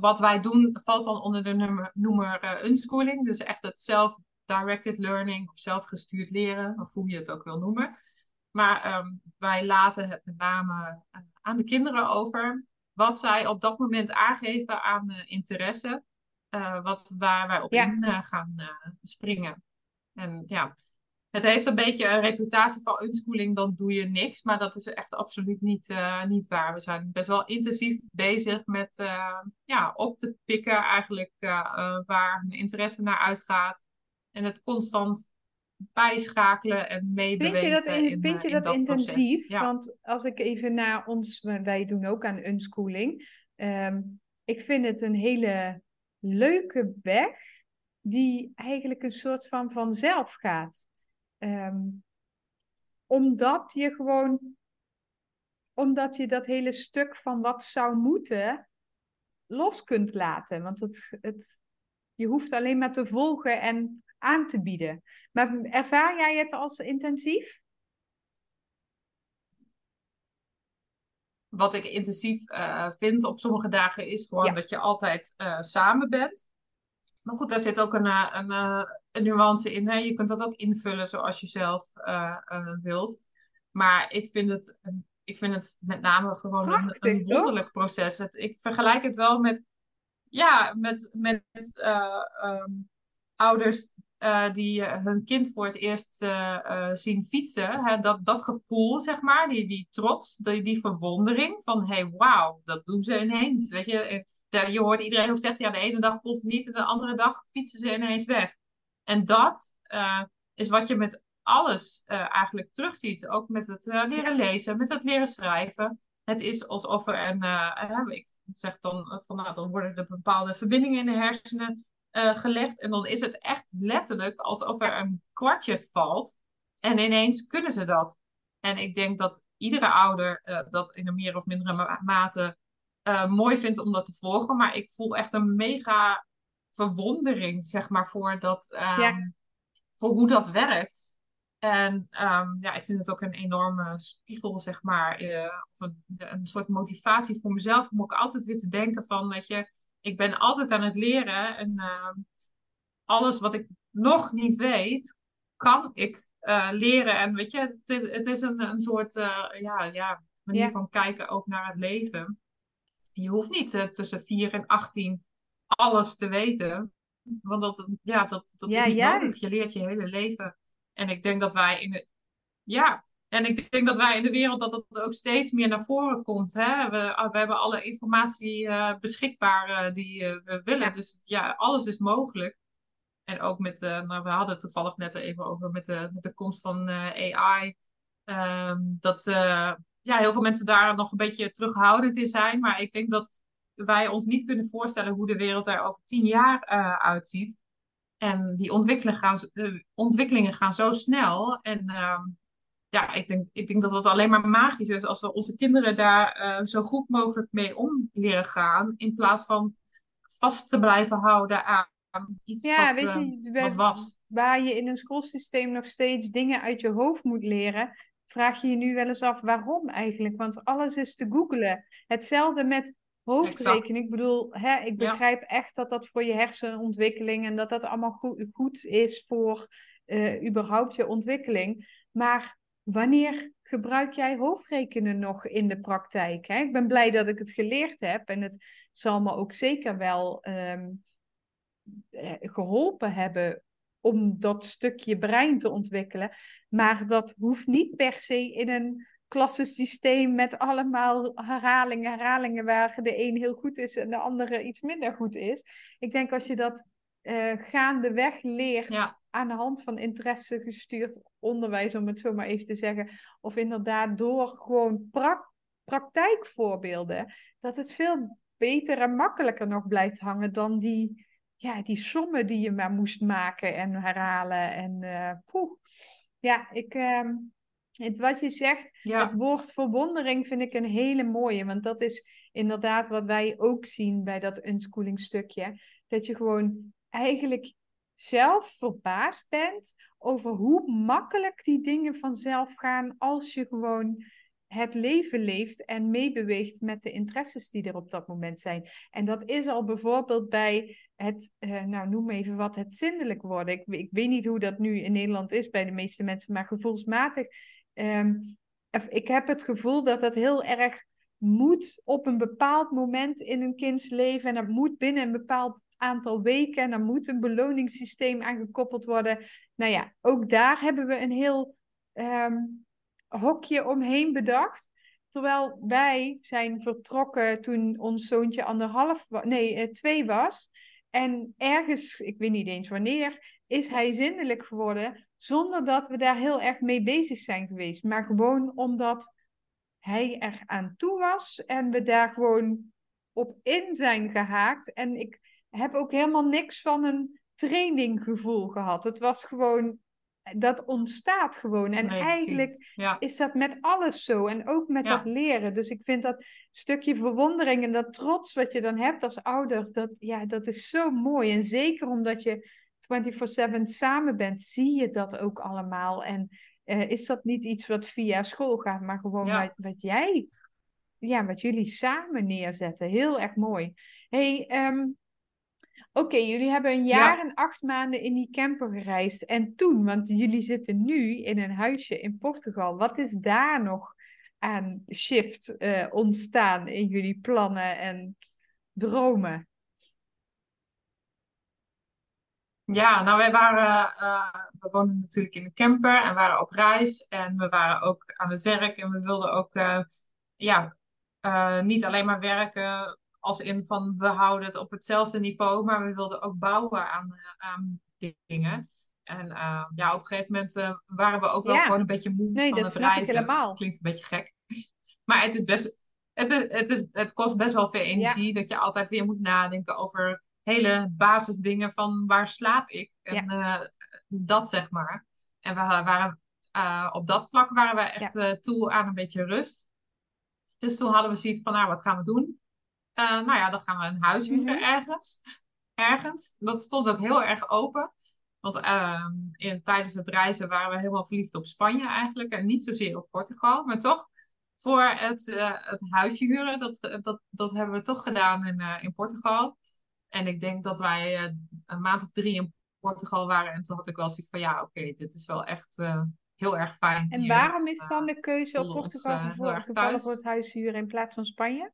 wat wij doen valt dan onder de nummer, noemer unschooling. Dus echt het self-directed learning of zelfgestuurd leren, of hoe je het ook wil noemen. Maar um, wij laten het met name aan de kinderen over wat zij op dat moment aangeven aan uh, interesse. wat, waar wij op ja. in gaan springen. En ja, het heeft een beetje een reputatie van unschooling, dan doe je niks. Maar dat is echt absoluut niet, uh, niet waar. We zijn best wel intensief bezig met uh, ja, op te pikken eigenlijk uh, waar hun interesse naar uitgaat. En het constant bijschakelen en meebewegen vind je dat, in, in, vind je in dat, dat intensief? Ja. Want als ik even naar ons, wij doen ook aan unschooling. Um, ik vind het een hele leuke weg die eigenlijk een soort van vanzelf gaat. Um, omdat je gewoon, omdat je dat hele stuk van wat zou moeten los kunt laten. Want het, het, je hoeft alleen maar te volgen en aan te bieden. Maar ervaar jij het als intensief? Wat ik intensief uh, vind op sommige dagen is gewoon ja. dat je altijd uh, samen bent. Maar goed, daar zit ook een, eh, een, een, nuance in. Hè? Je kunt dat ook invullen zoals je zelf uh, wilt. Maar ik vind het, ik vind het met name gewoon Prachtig, een, een wonderlijk proces. Het, ik vergelijk het wel met, ja, met, met uh, um, ouders die hun kind voor het eerst zien fietsen. Hè? Dat, dat gevoel, zeg maar, die, die trots, die, die verwondering van, hey, wauw, dat doen ze ineens. Weet je, je hoort iedereen ook zeggen, ja, de ene dag komt het niet en de andere dag fietsen ze ineens weg. En dat is wat je met alles eigenlijk terugziet. Ook met het leren lezen, met het leren schrijven. Het is alsof er een, ik zeg dan van nou, dan worden er bepaalde verbindingen in de hersenen gelegd. En dan is het echt letterlijk alsof er een kwartje valt. En ineens kunnen ze dat. En ik denk dat iedere ouder dat in een meer of mindere mate mooi vindt om dat te volgen. Maar ik voel echt een mega verwondering, zeg maar, voor, dat, ja. voor hoe dat werkt. En um, ja, ik vind het ook een enorme spiegel, zeg maar, of een, een soort motivatie voor mezelf om ook altijd weer te denken van, weet je, ik ben altijd aan het leren en uh, alles wat ik nog niet weet, kan ik uh, leren. En weet je, het is, het is een, een soort uh, ja, ja, manier ja. van kijken ook naar het leven. Je hoeft niet uh, tussen 4 en 18 alles te weten. Want dat, ja, dat, dat ja, is niet nodig. Je leert je hele leven. En ik denk dat wij in de. Ja, en ik denk dat wij in de wereld dat dat ook steeds meer naar voren komt. Hè? We, we hebben alle informatie uh, beschikbaar uh, die uh, we willen. Ja. Dus ja, alles is mogelijk. En ook met, nou, we hadden het toevallig net er even over met de, met de komst van AI. Um, ehm, dat ja, heel veel mensen daar nog een beetje terughoudend in zijn. Maar ik denk dat wij ons niet kunnen voorstellen hoe de wereld er over tien jaar uitziet. En die ontwikkelingen gaan, ontwikkelingen gaan zo snel. En ehm, ja, ik denk, ik denk dat het alleen maar magisch is als we onze kinderen daar uh, zo goed mogelijk mee om leren gaan. In plaats van vast te blijven houden aan iets ja, wat, weet uh, je, wat was. waar je in een schoolsysteem nog steeds dingen uit je hoofd moet leren, vraag je je nu wel eens af waarom eigenlijk. Want alles is te googlen. Hetzelfde met hoofdrekening. Ik bedoel, hè, ik begrijp echt dat dat voor je hersenontwikkeling en dat dat allemaal goed, goed is voor uh, überhaupt je ontwikkeling. Maar wanneer gebruik jij hoofdrekenen nog in de praktijk? Hè? Ik ben blij dat ik het geleerd heb en het zal me ook zeker wel um, geholpen hebben om dat stukje brein te ontwikkelen. Maar dat hoeft niet per se in een klassensysteem met allemaal herhalingen, herhalingen waar de een heel goed is en de andere iets minder goed is. Ik denk als je dat uh, gaandeweg leert Ja. aan de hand van interesse gestuurd onderwijs, om het zo maar even te zeggen, of inderdaad door gewoon prak praktijkvoorbeelden, dat het veel beter en makkelijker nog blijft hangen dan die, ja, die sommen die je maar moest maken en herhalen. En uh, poeh. Ja, ik, uh, het, wat je zegt, Ja. het woord verwondering vind ik een hele mooie, want dat is inderdaad wat wij ook zien bij dat unschooling stukje. Dat je gewoon eigenlijk zelf verbaasd bent over hoe makkelijk die dingen vanzelf gaan als je gewoon het leven leeft en meebeweegt met de interesses die er op dat moment zijn. En dat is al bijvoorbeeld bij het, uh, nou noem even wat, het zindelijk worden. Ik, ik, weet niet hoe dat nu in Nederland is bij de meeste mensen, maar gevoelsmatig. Um, ik heb het gevoel dat dat heel erg moet op een bepaald moment in een kinds leven en dat moet binnen een bepaald aantal weken en dan moet een beloningssysteem aangekoppeld worden. Nou ja, ook daar hebben we een heel um, hokje omheen bedacht. Terwijl wij zijn vertrokken toen ons zoontje anderhalf, nee, uh, twee was. En ergens, ik weet niet eens wanneer, is hij zindelijk geworden. Zonder dat we daar heel erg mee bezig zijn geweest. Maar gewoon omdat hij er aan toe was en we daar gewoon op in zijn gehaakt. En ik heb ook helemaal niks van een traininggevoel gehad. Het was gewoon, dat ontstaat gewoon. En Nee, eigenlijk. Ja. is dat met alles zo. En ook met Ja. dat leren. Dus ik vind dat stukje verwondering en dat trots wat je dan hebt als ouder, dat, ja, dat is zo mooi. En zeker omdat je 24/7 samen bent, zie je dat ook allemaal. En eh, is dat niet iets wat via school gaat, maar gewoon Ja. wat, wat jij, ja, wat jullie samen neerzetten. Heel erg mooi. hey, ehm, Oké, jullie hebben een jaar Ja. en acht maanden in die camper gereisd. En toen, want jullie zitten nu in een huisje in Portugal. Wat is daar nog aan shift eh, ontstaan in jullie plannen en dromen? Ja, nou wij waren, eh, we woonden natuurlijk in een camper en waren op reis en we waren ook aan het werk en we wilden ook, eh, ja, niet alleen maar werken als in van we houden het op hetzelfde niveau, maar we wilden ook bouwen aan, eh, aan dingen. En eh, ja, op een gegeven moment eh, waren we ook wel Ja. gewoon een beetje moe Nee, van dat het reizen. helemaal. Dat klinkt een beetje gek. Maar het is best, het, is, het, is, het kost best wel veel energie dat je altijd weer moet nadenken over hele basisdingen van waar slaap ik en dat zeg maar. En we waren op dat vlak waren we echt toe aan een beetje rust. Dus toen hadden we zoiets van, nou, wat gaan we doen? Eh, nou ja, dan gaan we een huis huren Mhm. ergens. Ergens. Dat stond ook heel erg open. Want ehm, in, tijdens het reizen waren we helemaal verliefd op Spanje eigenlijk. En niet zozeer op Portugal. Maar toch, voor het, eh, het huisje huren, dat, dat, dat hebben we toch gedaan in, eh, in Portugal. En ik denk dat wij een maand of drie in Portugal waren. En toen had ik wel zoiets van, ja, oké, dit is wel echt heel erg fijn. En waarom is dan de keuze op Portugal thuis. voor het huis huren in plaats van Spanje?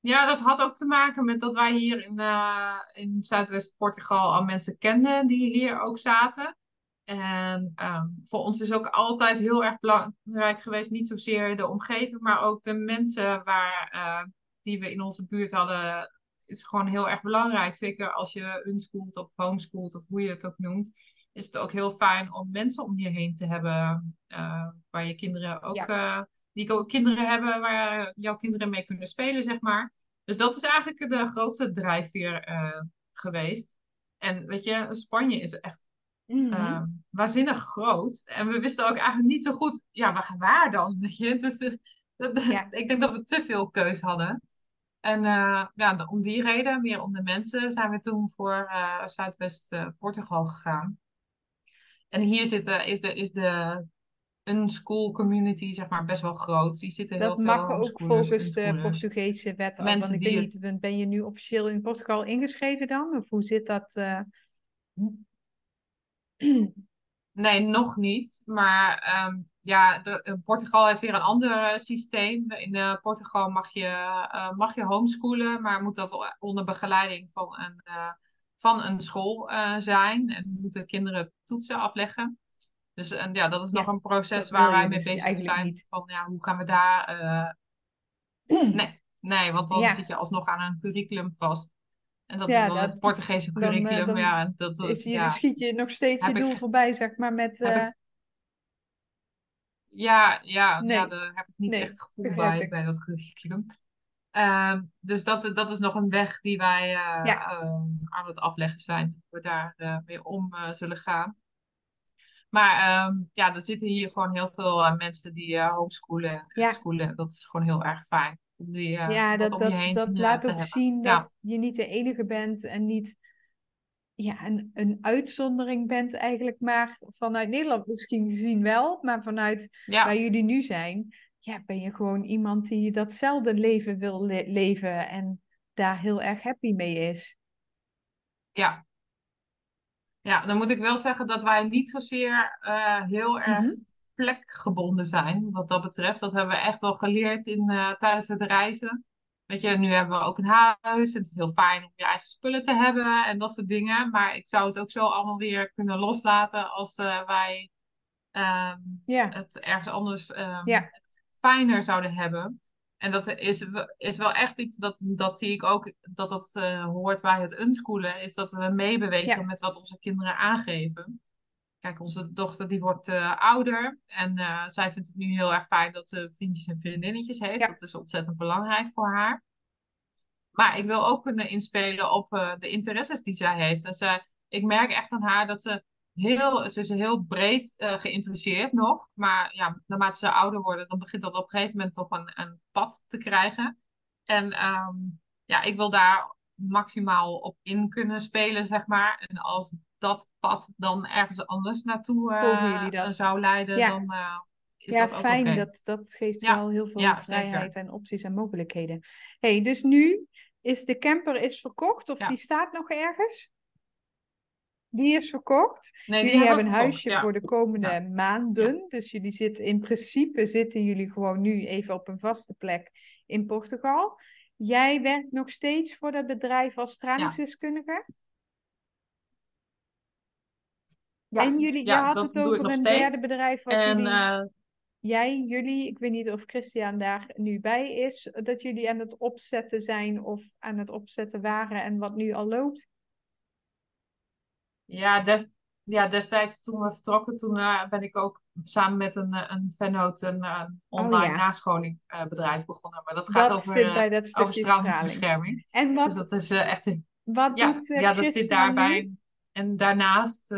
Ja, dat had ook te maken met dat wij hier in, eh, in Zuidwest-Portugal al mensen kenden die hier ook zaten. En ehm, voor ons is ook altijd heel erg belangrijk geweest, niet zozeer de omgeving, maar ook de mensen waar, eh, die we in onze buurt hadden, is gewoon heel erg belangrijk. Zeker als je unschoolt of homeschooled of hoe je het ook noemt, is het ook heel fijn om mensen om je heen te hebben eh, waar je kinderen ook, Ja. Eh, die kinderen hebben waar jouw kinderen mee kunnen spelen, zeg maar. Dus dat is eigenlijk de grootste drijfveer uh, geweest. En weet je, Spanje is echt Mhm. uh, waanzinnig groot. En we wisten ook eigenlijk niet zo goed, ja, waar, waar dan? Weet je? Dus dat, Ja. ik denk dat we te veel keus hadden. En uh, ja, om die reden, meer om de mensen, zijn we toen voor Zuidwest-Portugal gegaan. En hier zitten, is de, is de unschool community zeg maar best wel groot. Die zitten heel Dat veel mag ook volgens de. Portugese wet al. Mensen Want ik die weet niet, het- ben- ben je nu officieel in Portugal ingeschreven dan? Of hoe zit dat? eh? Nee, nog niet. Maar ehm, ja, de, eh, Portugal heeft weer een ander eh, systeem. In Portugal mag je, mag je homeschoolen, maar moet dat onder begeleiding van een, van een school zijn. En moeten kinderen toetsen afleggen. Dus en, ja, dat is Ja, nog een proces waar wij mee dus bezig zijn. niet. Van ja, hoe gaan we daar. eh, nee, nee, want dan Ja. zit je alsnog aan een curriculum vast. En dat Ja, is dan dat- het Portugese dan, eh, curriculum. dan ja, en dat, dat, Is je, ja. Schiet je nog steeds je Heb doel voorbij, zeg maar, met... Ik eh, Ja, ja, Nee. ja, daar heb ik niet Nee, echt gevoel bij, bij dat curriculum. Ehm, dus dat, dat is nog een weg die wij Ja. aan het afleggen zijn. Hoe we daar mee om zullen gaan. Maar ehm, ja, er zitten hier gewoon heel veel eh, mensen die eh homeschoolen en Ja. schoolen. Dat is gewoon heel erg fijn. Om die, eh, ja, dat, om je dat, heen dat laat ook hebben. zien Ja. dat je niet de enige bent en niet ja, een, een uitzondering bent eigenlijk, maar vanuit Nederland misschien gezien wel, maar vanuit Ja, waar jullie nu zijn, ja, ben je gewoon iemand die datzelfde leven wil le- leven en daar heel erg happy mee is. ja. Ja, dan moet ik wel zeggen dat wij niet zozeer eh, heel erg Mhm. plekgebonden zijn, wat dat betreft. Dat hebben we echt wel geleerd in, eh, tijdens het reizen. Weet je, nu hebben we ook een huis en het is heel fijn om je eigen spullen te hebben en dat soort dingen. Maar ik zou het ook zo allemaal weer kunnen loslaten als eh, wij ehm, het ergens anders ehm, fijner zouden hebben. En dat is, is wel echt iets, dat, dat zie ik ook, dat dat eh, hoort bij het unschoolen, is dat we meebewegen Ja. met wat onze kinderen aangeven. Kijk, onze dochter die wordt eh, ouder en eh, zij vindt het nu heel erg fijn dat ze vriendjes en vriendinnetjes heeft. Ja. Dat is ontzettend belangrijk voor haar. Maar ik wil ook kunnen inspelen op de interesses die zij heeft. En zij, ik merk echt aan haar dat ze heel, ze is heel breed eh, geïnteresseerd nog. Maar ja, naarmate ze ouder worden, dan begint dat op een gegeven moment toch een, een pad te krijgen. En ehm, ja, ik wil daar maximaal op in kunnen spelen, zeg maar. En als dat pad dan ergens anders naartoe eh, dat? zou leiden, Ja. dan eh, is ja, dat ook fijn. Dat, dat geeft Ja, wel heel veel ja, vrijheid zeker. en opties en mogelijkheden. hey, dus nu is de camper is verkocht of die staat nog ergens? Die is verkocht. Nee, jullie hebben een verkocht, huisje ja. voor de komende Ja. maanden. Dus jullie zitten in principe zitten jullie gewoon nu even op een vaste plek in Portugal. Jij werkt nog steeds voor dat bedrijf als trainingsdeskundige. Ja, En jullie, je had het over een steeds. derde bedrijf wat En jullie... eh, Jij, jullie, ik weet niet of Christian daar nu bij is, dat jullie aan het opzetten zijn of aan het opzetten waren en wat nu al loopt. Ja, des- ja, destijds toen we vertrokken, toen eh, ben ik ook samen met een, eh, een vennoot een, eh, online Oh ja. nascholingbedrijf begonnen. Maar dat gaat Dat over, dat over stralingsbescherming. En wat, Dus dat is echt een... wat Ja, doet ja, dat zit daarbij. nu? En daarnaast...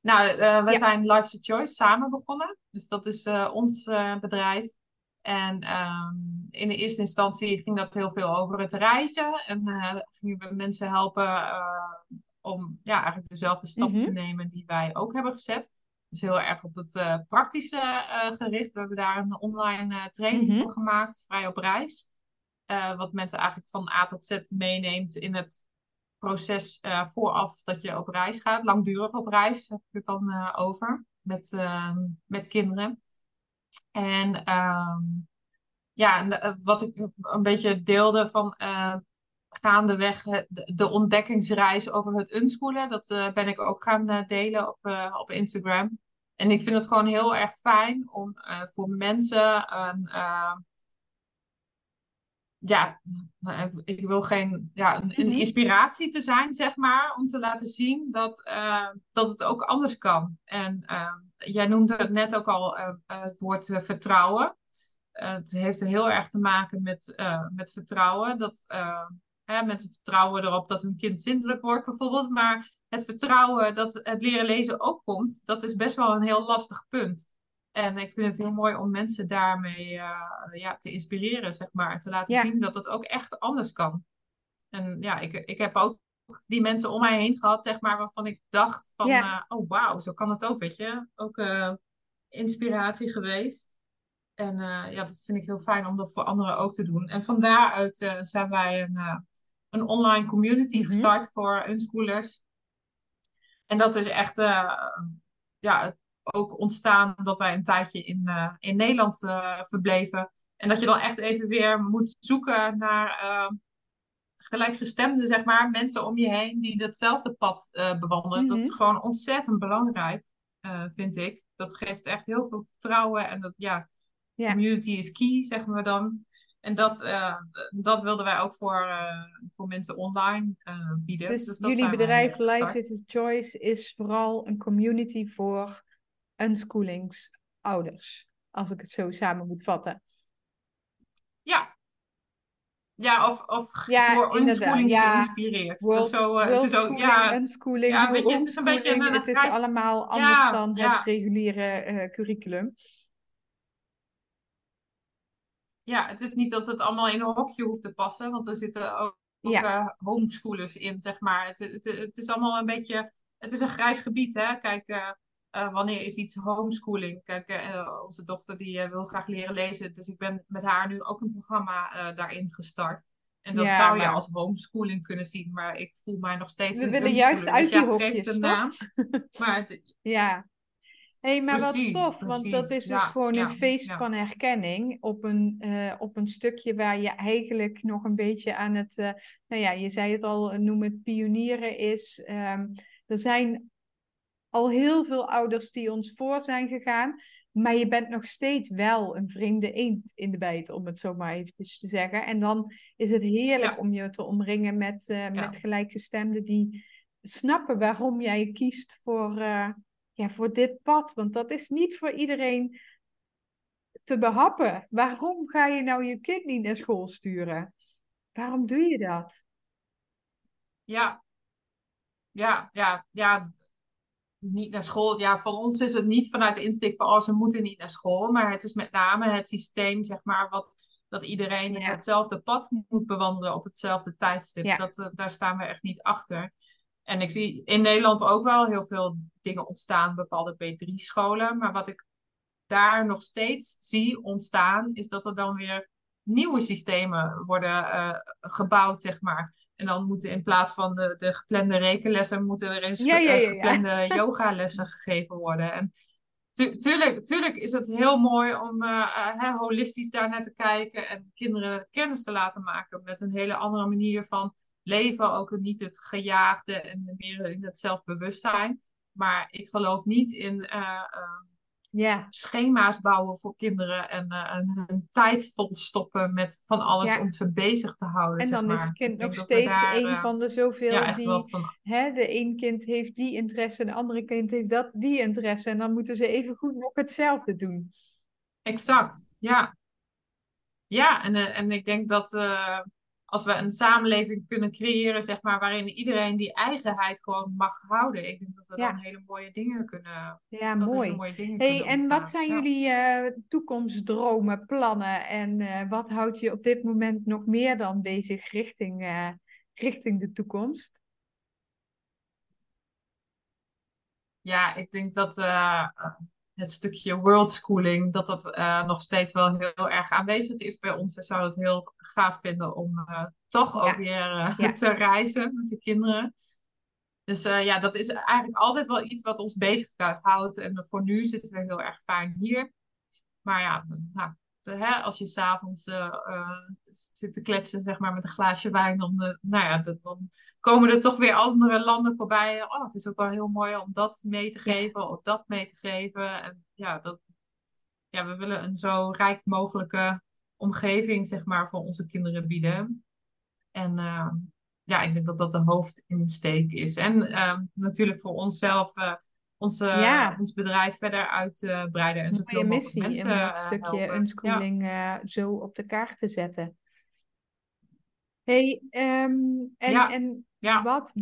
nou, we Ja. zijn Life's a Choice samen begonnen. Dus dat is ons bedrijf. En ehm, in de eerste instantie ging dat heel veel over het reizen. En eh, gingen we mensen helpen eh, om ja, eigenlijk dezelfde stappen te Mhm. nemen die wij ook hebben gezet. Dus heel erg op het eh, praktische gericht. We hebben daar een online training Mhm. voor gemaakt, vrij op reis. Wat mensen eigenlijk van A tot Z meeneemt in het proces vooraf dat je op reis gaat. Langdurig op reis heb ik het dan over. Met, met kinderen. En ehm, ja, eh, wat ik een beetje deelde van eh, gaandeweg het- de, de ontdekkingsreis over het unschoolen. Dat eh, ben ik ook gaan eh, delen op, eh, op Instagram. En ik vind het gewoon heel erg fijn om eh, voor mensen een, eh, ja, nou, ik, ik wil geen, ja, een, een Mhm. inspiratie te zijn, zeg maar, om te laten zien dat, eh, dat het ook anders kan. En eh, jij noemde het net ook al, eh, eh, het woord eh, vertrouwen. Het heeft heel erg te maken met, uh, met vertrouwen. Dat uh, hè, mensen vertrouwen erop dat hun kind zindelijk wordt, bijvoorbeeld. Maar het vertrouwen dat het leren lezen ook komt, dat is best wel een heel lastig punt. En ik vind het heel mooi om mensen daarmee uh, ja, te inspireren, zeg maar. Te laten zien dat het ook echt anders kan. En ja, ik, ik heb ook die mensen om mij heen gehad, zeg maar, waarvan ik dacht van, ja. oh wauw, zo kan het ook, weet je. Ook inspiratie geweest. En uh, ja, dat vind ik heel fijn om dat voor anderen ook te doen. En van daaruit uh, zijn wij een, uh, een online community mhm. gestart voor unschoolers. En dat is echt ja, ook ontstaan dat wij een tijdje in, in Nederland verbleven. En dat je dan echt even weer moet zoeken naar gelijkgestemde, zeg maar, mensen om je heen die datzelfde pad bewandelen. Dat is mhm. gewoon ontzettend belangrijk, vind ik. Dat geeft echt heel veel vertrouwen en dat, ja, ja. Community is key, zeggen we dan. En dat, uh, dat wilden wij ook voor, uh, voor mensen online uh, bieden. Dus, dus jullie bedrijf Life is a Choice is vooral een community voor unschoolingsouders. Als ik het zo samen moet vatten. Ja. Ja, of, of ja, door unschooling ja. geïnspireerd. World, zo, het is ook, ja, unschooling, ja, weet je, het is een beetje een, Het is allemaal anders dan het reguliere curriculum. Ja, het is niet dat het allemaal in een hokje hoeft te passen, want er zitten ook, ook uh, homeschoolers in, zeg maar. Het, het, het, is allemaal een beetje, het is een grijs gebied, hè. Kijk, uh, uh, wanneer is iets homeschooling? Kijk, onze dochter die wil graag leren lezen, dus ik ben met haar nu ook een programma daarin gestart. En dat zou je als homeschooling kunnen zien, maar ik voel mij nog steeds We willen juist uit dus die hokjes, naam. maar het, ja, hey, maar precies, wat tof, want dat is dus gewoon een feest van herkenning op een, uh, op een stukje waar je eigenlijk nog een beetje aan het, uh, nou ja, je zei het al, noem het pionieren is. Um, er zijn al heel veel ouders die ons voor zijn gegaan, maar je bent nog steeds wel een vreemde eend in de bijt, om het zo maar even te zeggen. En dan is het heerlijk om je te omringen met, uh, met gelijkgestemden die snappen waarom jij kiest voor ja, voor dit pad. Want dat is niet voor iedereen te behappen. Waarom ga je nou je kind niet naar school sturen? Waarom doe je dat? Ja, ja, ja, ja. Niet naar school. Ja, van ons is het niet vanuit de insteek van oh, ze moeten niet naar school. Maar het is met name het systeem, zeg maar, wat, dat iedereen hetzelfde pad moet bewandelen op hetzelfde tijdstip. Dat, eh, daar staan we echt niet achter. En ik zie in Nederland ook wel heel veel dingen ontstaan, bepaalde B3-scholen. Maar wat ik daar nog steeds zie ontstaan, is dat er dan weer nieuwe systemen worden uh, gebouwd, zeg maar. En dan moeten in plaats van de, de geplande rekenlessen, moeten er eens ja, ja, ja, geplande yogalessen gegeven worden. En tu tuurlijk, tuurlijk is het heel mooi om uh, holistisch daar naar te kijken en kinderen kennis te laten maken met een hele andere manier van leven, ook niet het gejaagde en meer in het zelfbewustzijn. Maar ik geloof niet in uh, schema's bouwen voor kinderen en, uh, hun tijd volstoppen met van alles om ze bezig te houden. En dan is het kind nog steeds een van de zoveel ja, die... Van... Hè, de een kind heeft die interesse en de andere kind heeft dat, die interesse. En dan moeten ze even goed nog hetzelfde doen. Exact, ja. Ja, en, en ik denk dat als we een samenleving kunnen creëren, zeg maar, waarin iedereen die eigenheid gewoon mag houden. Ik denk dat we dan hele mooie dingen kunnen. Ja, mooi. Mooie dingen hey, en wat zijn jullie uh, toekomstdromen, plannen? En uh, wat houdt je op dit moment nog meer dan bezig richting, uh, richting de toekomst? Ja, ik denk dat het stukje worldschooling, dat dat uh, nog steeds wel heel erg aanwezig is bij ons. We zouden het heel gaaf vinden om uh, toch ook weer uh, te reizen met de kinderen. Dus ja, dat is eigenlijk altijd wel iets wat ons bezig houdt. En voor nu zitten we heel erg fijn hier. Maar ja, nou, hè, als je s'avonds uh, uh, zit te kletsen zeg maar, met een glaasje wijn, dan, uh, nou ja, dan komen er toch weer andere landen voorbij. Oh, het is ook wel heel mooi om dat mee te geven of dat mee te geven. En ja, dat, ja, we willen een zo rijk mogelijke omgeving zeg maar, voor onze kinderen bieden. En ja, ik denk dat dat de hoofdinsteek is. En natuurlijk voor onszelf onze, Ja. ons bedrijf verder uitbreiden en zoveel mogelijk missie mensen om dat eh, stukje helpen. Unschooling eh, zo op de kaart te zetten. Hey, ehm, en, Ja, en ja. wat,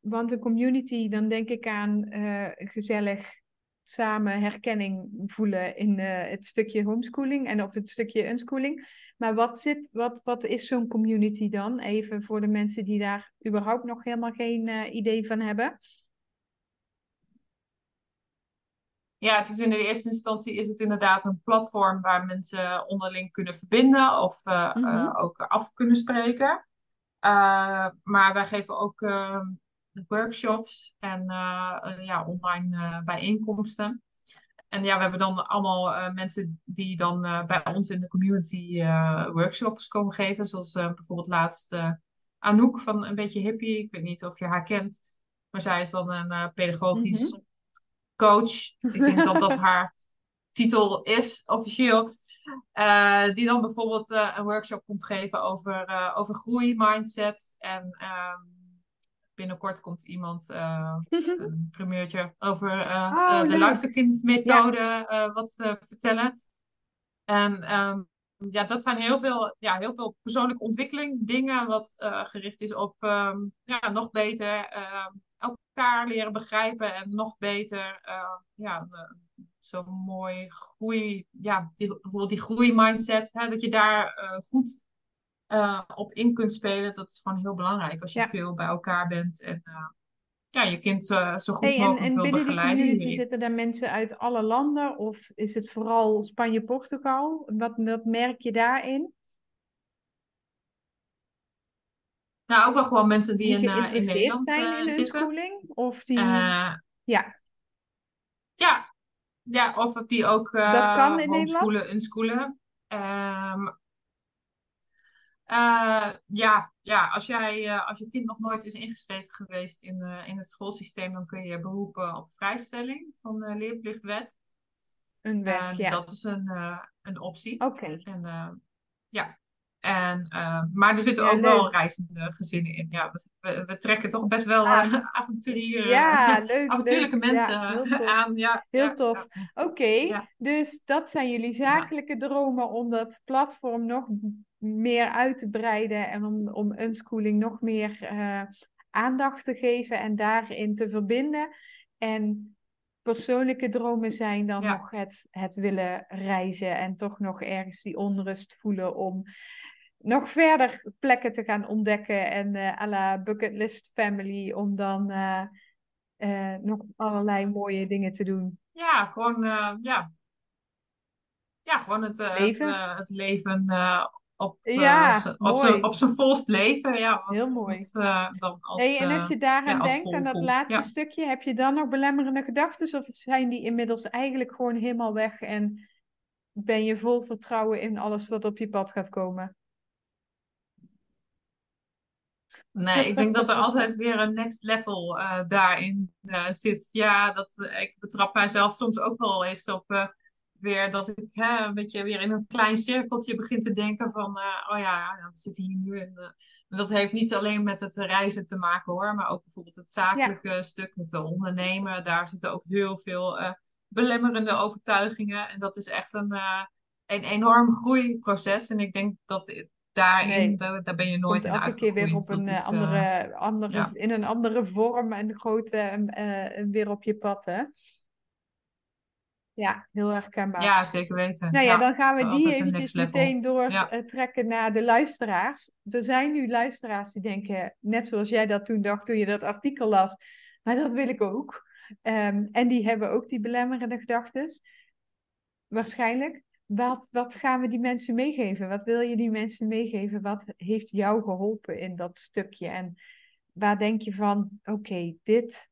want een community, dan denk ik aan eh, gezellig samen herkenning voelen in eh, het stukje homeschooling en of het stukje unschooling. Maar wat zit, wat, wat is zo'n community dan? Even voor de mensen die daar überhaupt nog helemaal geen eh, idee van hebben. Ja, het is in de eerste instantie is het inderdaad een platform waar mensen onderling kunnen verbinden of eh, eh, Mhm. ook af kunnen spreken. Eh, maar wij geven ook eh, workshops en ja, online bijeenkomsten. En ja, we hebben dan allemaal mensen die dan bij ons in de community workshops komen geven. Zoals bijvoorbeeld laatst Anouk van Een Beetje Hippie. Ik weet niet of je haar kent. Maar zij is dan een pedagogisch Mhm. Coach. Ik denk dat dat haar titel is, officieel. Eh, die dan bijvoorbeeld eh, een workshop komt geven over, eh over groei, mindset. En ehm, binnenkort komt iemand, een primeurtje, over Oh, de luisterkindmethode wat vertellen. En ehm, ja, dat zijn heel veel, ja, heel veel persoonlijke ontwikkeling, dingen wat eh, gericht is op ehm, ja, nog beter ehm, elkaar leren begrijpen en nog beter eh, ja, zo'n mooi groei, ja, die, bijvoorbeeld die groeimindset, hè, dat je daar eh, goed eh, op in kunt spelen. Dat is gewoon heel belangrijk als je Ja. veel bij elkaar bent en ja, je kind eh, zo goed Hey, en, mogelijk en wil binnen die begeleiden community hierin. zitten daar mensen uit alle landen of is het vooral Spanje-Portugal? Wat, wat merk je daarin? Nou, ook wel gewoon mensen die Die in, eh, in Nederland zijn eh, in zitten. unschooling? Of die, ja, ja, ja, of die ook dat kan in Nederland? unschoolen. Ehm, eh, ja, ja, als jij, eh, als je kind nog nooit is ingeschreven geweest in, eh, in het schoolsysteem, dan kun je beroepen op vrijstelling van de leerplichtwet. Een weg, Eh, dus ja. dat is een, een optie. Oké. En ja. En, maar er zitten Ja, ook wel reizende gezinnen in. Ja, we, trekken toch best wel Ah, eh, avonturier, ja, eh, leuk, avontuurlijke leuk. mensen Ja, heel eh, aan. Ja, Heel tof. Oké, dus dat zijn jullie zakelijke dromen om dat platform nog meer uit te breiden en om, om unschooling nog meer eh, aandacht te geven en daarin te verbinden. En persoonlijke dromen zijn dan nog het, het willen reizen en toch nog ergens die onrust voelen om nog verder plekken te gaan ontdekken en eh à la bucketlist family om dan eh, eh, nog allerlei mooie dingen te doen. Ja, gewoon, ja. Ja, gewoon het, het, Leven. het leven op, Ja, op zijn mooi. op zijn volst leven. Ja, Heel mooi. eh, dan als, Hey, en als je daaraan ja, als denkt, aan dat laatste Ja. stukje, heb je dan nog belemmerende gedachten of zijn die inmiddels eigenlijk gewoon helemaal weg en ben je vol vertrouwen in alles wat op je pad gaat komen? Nee, ik denk dat er altijd weer een next level eh, daarin eh, zit. Ja, dat, eh, ik betrap mijzelf soms ook wel eens op weer dat ik hè, een beetje weer in een klein cirkeltje begin te denken van, oh ja, we zitten hier nu. En, dat heeft niet alleen met het reizen te maken hoor, maar ook bijvoorbeeld het Ja, zakelijke stuk met de ondernemen. Daar zitten ook heel veel belemmerende overtuigingen. En dat is echt een, een enorm groeiproces. En ik denk dat daarin, nee. daar, daar ben je Komt nooit in elke keer weer op een eh, is, eh, andere, andere, ja. in een andere vorm en grootte eh, weer op je pad, hè? Ja, heel herkenbaar. Ja, zeker weten. Nou ja, Ja, dan gaan we die eventjes meteen door Ja, eh, trekken naar de luisteraars. Er zijn nu luisteraars die denken, net zoals jij dat toen dacht toen je dat artikel las, maar dat wil ik ook. Ehm, en die hebben ook die belemmerende gedachten, waarschijnlijk. Wat, wat gaan we die mensen meegeven? Wat wil je die mensen meegeven? Wat heeft jou geholpen in dat stukje? En waar denk je van, oké, dit,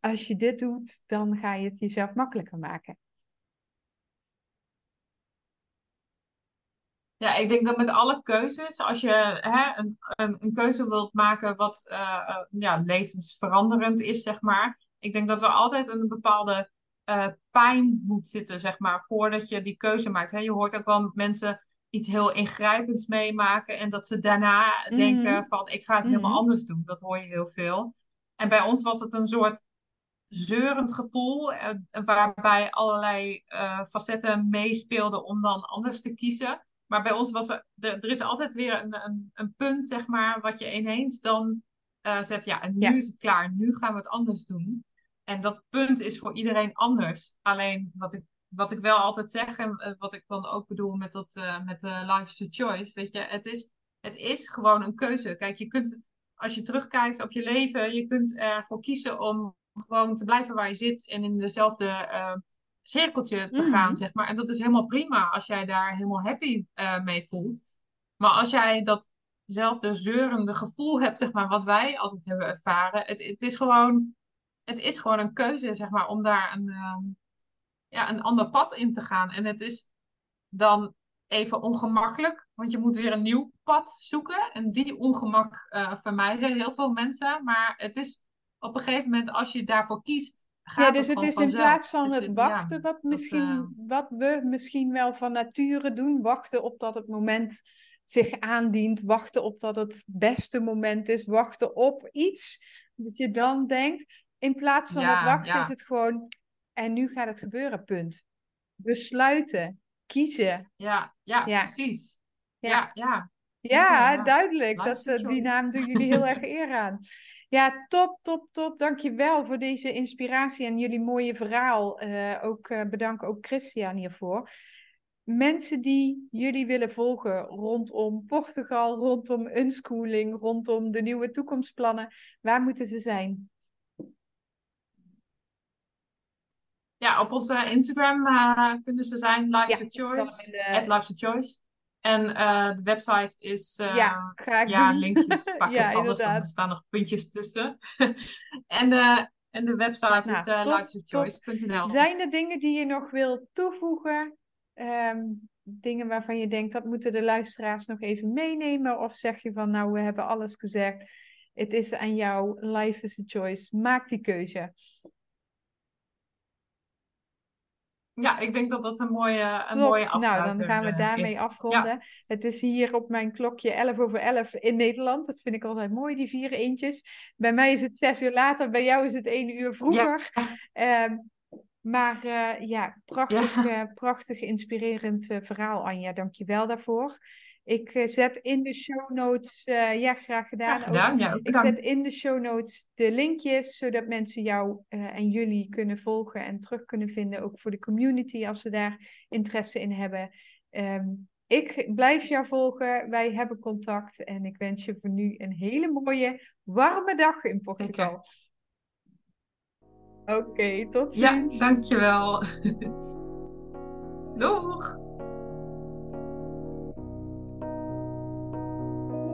als je dit doet, dan ga je het jezelf makkelijker maken. ja, ik denk dat met alle keuzes, als je hè, een, een, een keuze wilt maken wat eh, eh, ja, levensveranderend is, zeg maar. Ik denk dat er altijd een bepaalde eh, pijn moet zitten, zeg maar, voordat je die keuze maakt. Hè, je hoort ook wel mensen iets heel ingrijpends meemaken en dat ze daarna denken Mhm, van, ik ga het helemaal mhm. anders doen. Dat hoor je heel veel. En bij ons was het een soort zeurend gevoel, uh, waarbij allerlei uh, facetten meespeelden om dan anders te kiezen. Maar bij ons was er, er, is altijd weer een, een, een, punt, zeg maar, wat je ineens dan uh, zet. Ja, en nu is het klaar, nu gaan we het anders doen. En dat punt is voor iedereen anders. Alleen wat ik, wat ik wel altijd zeg en wat ik dan ook bedoel met, dat, met de life's a choice, weet je, het is, het is gewoon een keuze. Kijk, je kunt, als je terugkijkt op je leven, je kunt ervoor kiezen om gewoon te blijven waar je zit en in dezelfde uh, cirkeltje te gaan, mhm. zeg maar. En dat is helemaal prima als jij daar helemaal happy uh, mee voelt. Maar als jij datzelfde zeurende gevoel hebt, zeg maar, wat wij altijd hebben ervaren, het, het, is, gewoon, het is gewoon een keuze, zeg maar, om daar een, uh, ja, een ander pad in te gaan. En het is dan even ongemakkelijk, want je moet weer een nieuw pad zoeken. En die ongemak uh, vermijden heel veel mensen. Maar het is op een gegeven moment, als je daarvoor kiest, gaat ja, dus het, is in plaats van het, wachten, wat, misschien, eh, wat we misschien wel van nature doen, wachten op dat het moment zich aandient, wachten op dat het beste moment is, wachten op iets. Dat je dan denkt, in plaats van het wachten is het gewoon, en nu gaat het gebeuren, punt. Besluiten, kiezen. Ja, ja, precies. Ja, ja. Ja, duidelijk. Dat, uh, die naam doen jullie heel erg eer aan. Ja, top, top, top. Dankjewel voor deze inspiratie en jullie mooie verhaal. Uh, ook uh, bedank ook Christian hiervoor. Mensen die jullie willen volgen rondom Portugal, rondom unschooling, rondom de nieuwe toekomstplannen, waar moeten ze zijn? Ja, op onze Instagram uh, kunnen ze zijn, Life's ja, Choice, de... Life's a Choice. En uh, de website is. Uh, ja, ja, linkjes. Pak ja, het anders, er staan nog puntjes tussen. en, de, en de website nou, is uh. Zijn er dingen die je nog wil toevoegen? Um, dingen waarvan je denkt dat moeten de luisteraars nog even meenemen? Of zeg je van nou, we hebben alles gezegd. Het is aan jou. Life is a choice. Maak die keuze. Ja, ik denk dat dat een mooie, een mooie afsluiter Nou, dan gaan we daarmee is. afronden. Het is hier op mijn klokje 11 over 11 in Nederland. Dat vind ik altijd mooi, die vier eentjes. Bij mij is het zes uur later, bij jou is het één uur vroeger. Ja. Um, maar uh, ja, prachtig, ja. Uh, prachtig inspirerend verhaal, Anja. Dank je wel daarvoor. Ik eh, zet in de show notes, uh, ja, graag gedaan. gedaan ja, ik zet in de show notes de linkjes, zodat mensen jou uh, en jullie kunnen volgen en terug kunnen vinden. Ook voor de community, als ze daar interesse in hebben. Um, ik blijf jou volgen, wij hebben contact en ik wens je voor nu een hele mooie, warme dag in Portugal. Oké, okay, tot ziens. Ja, dankjewel. Doeg!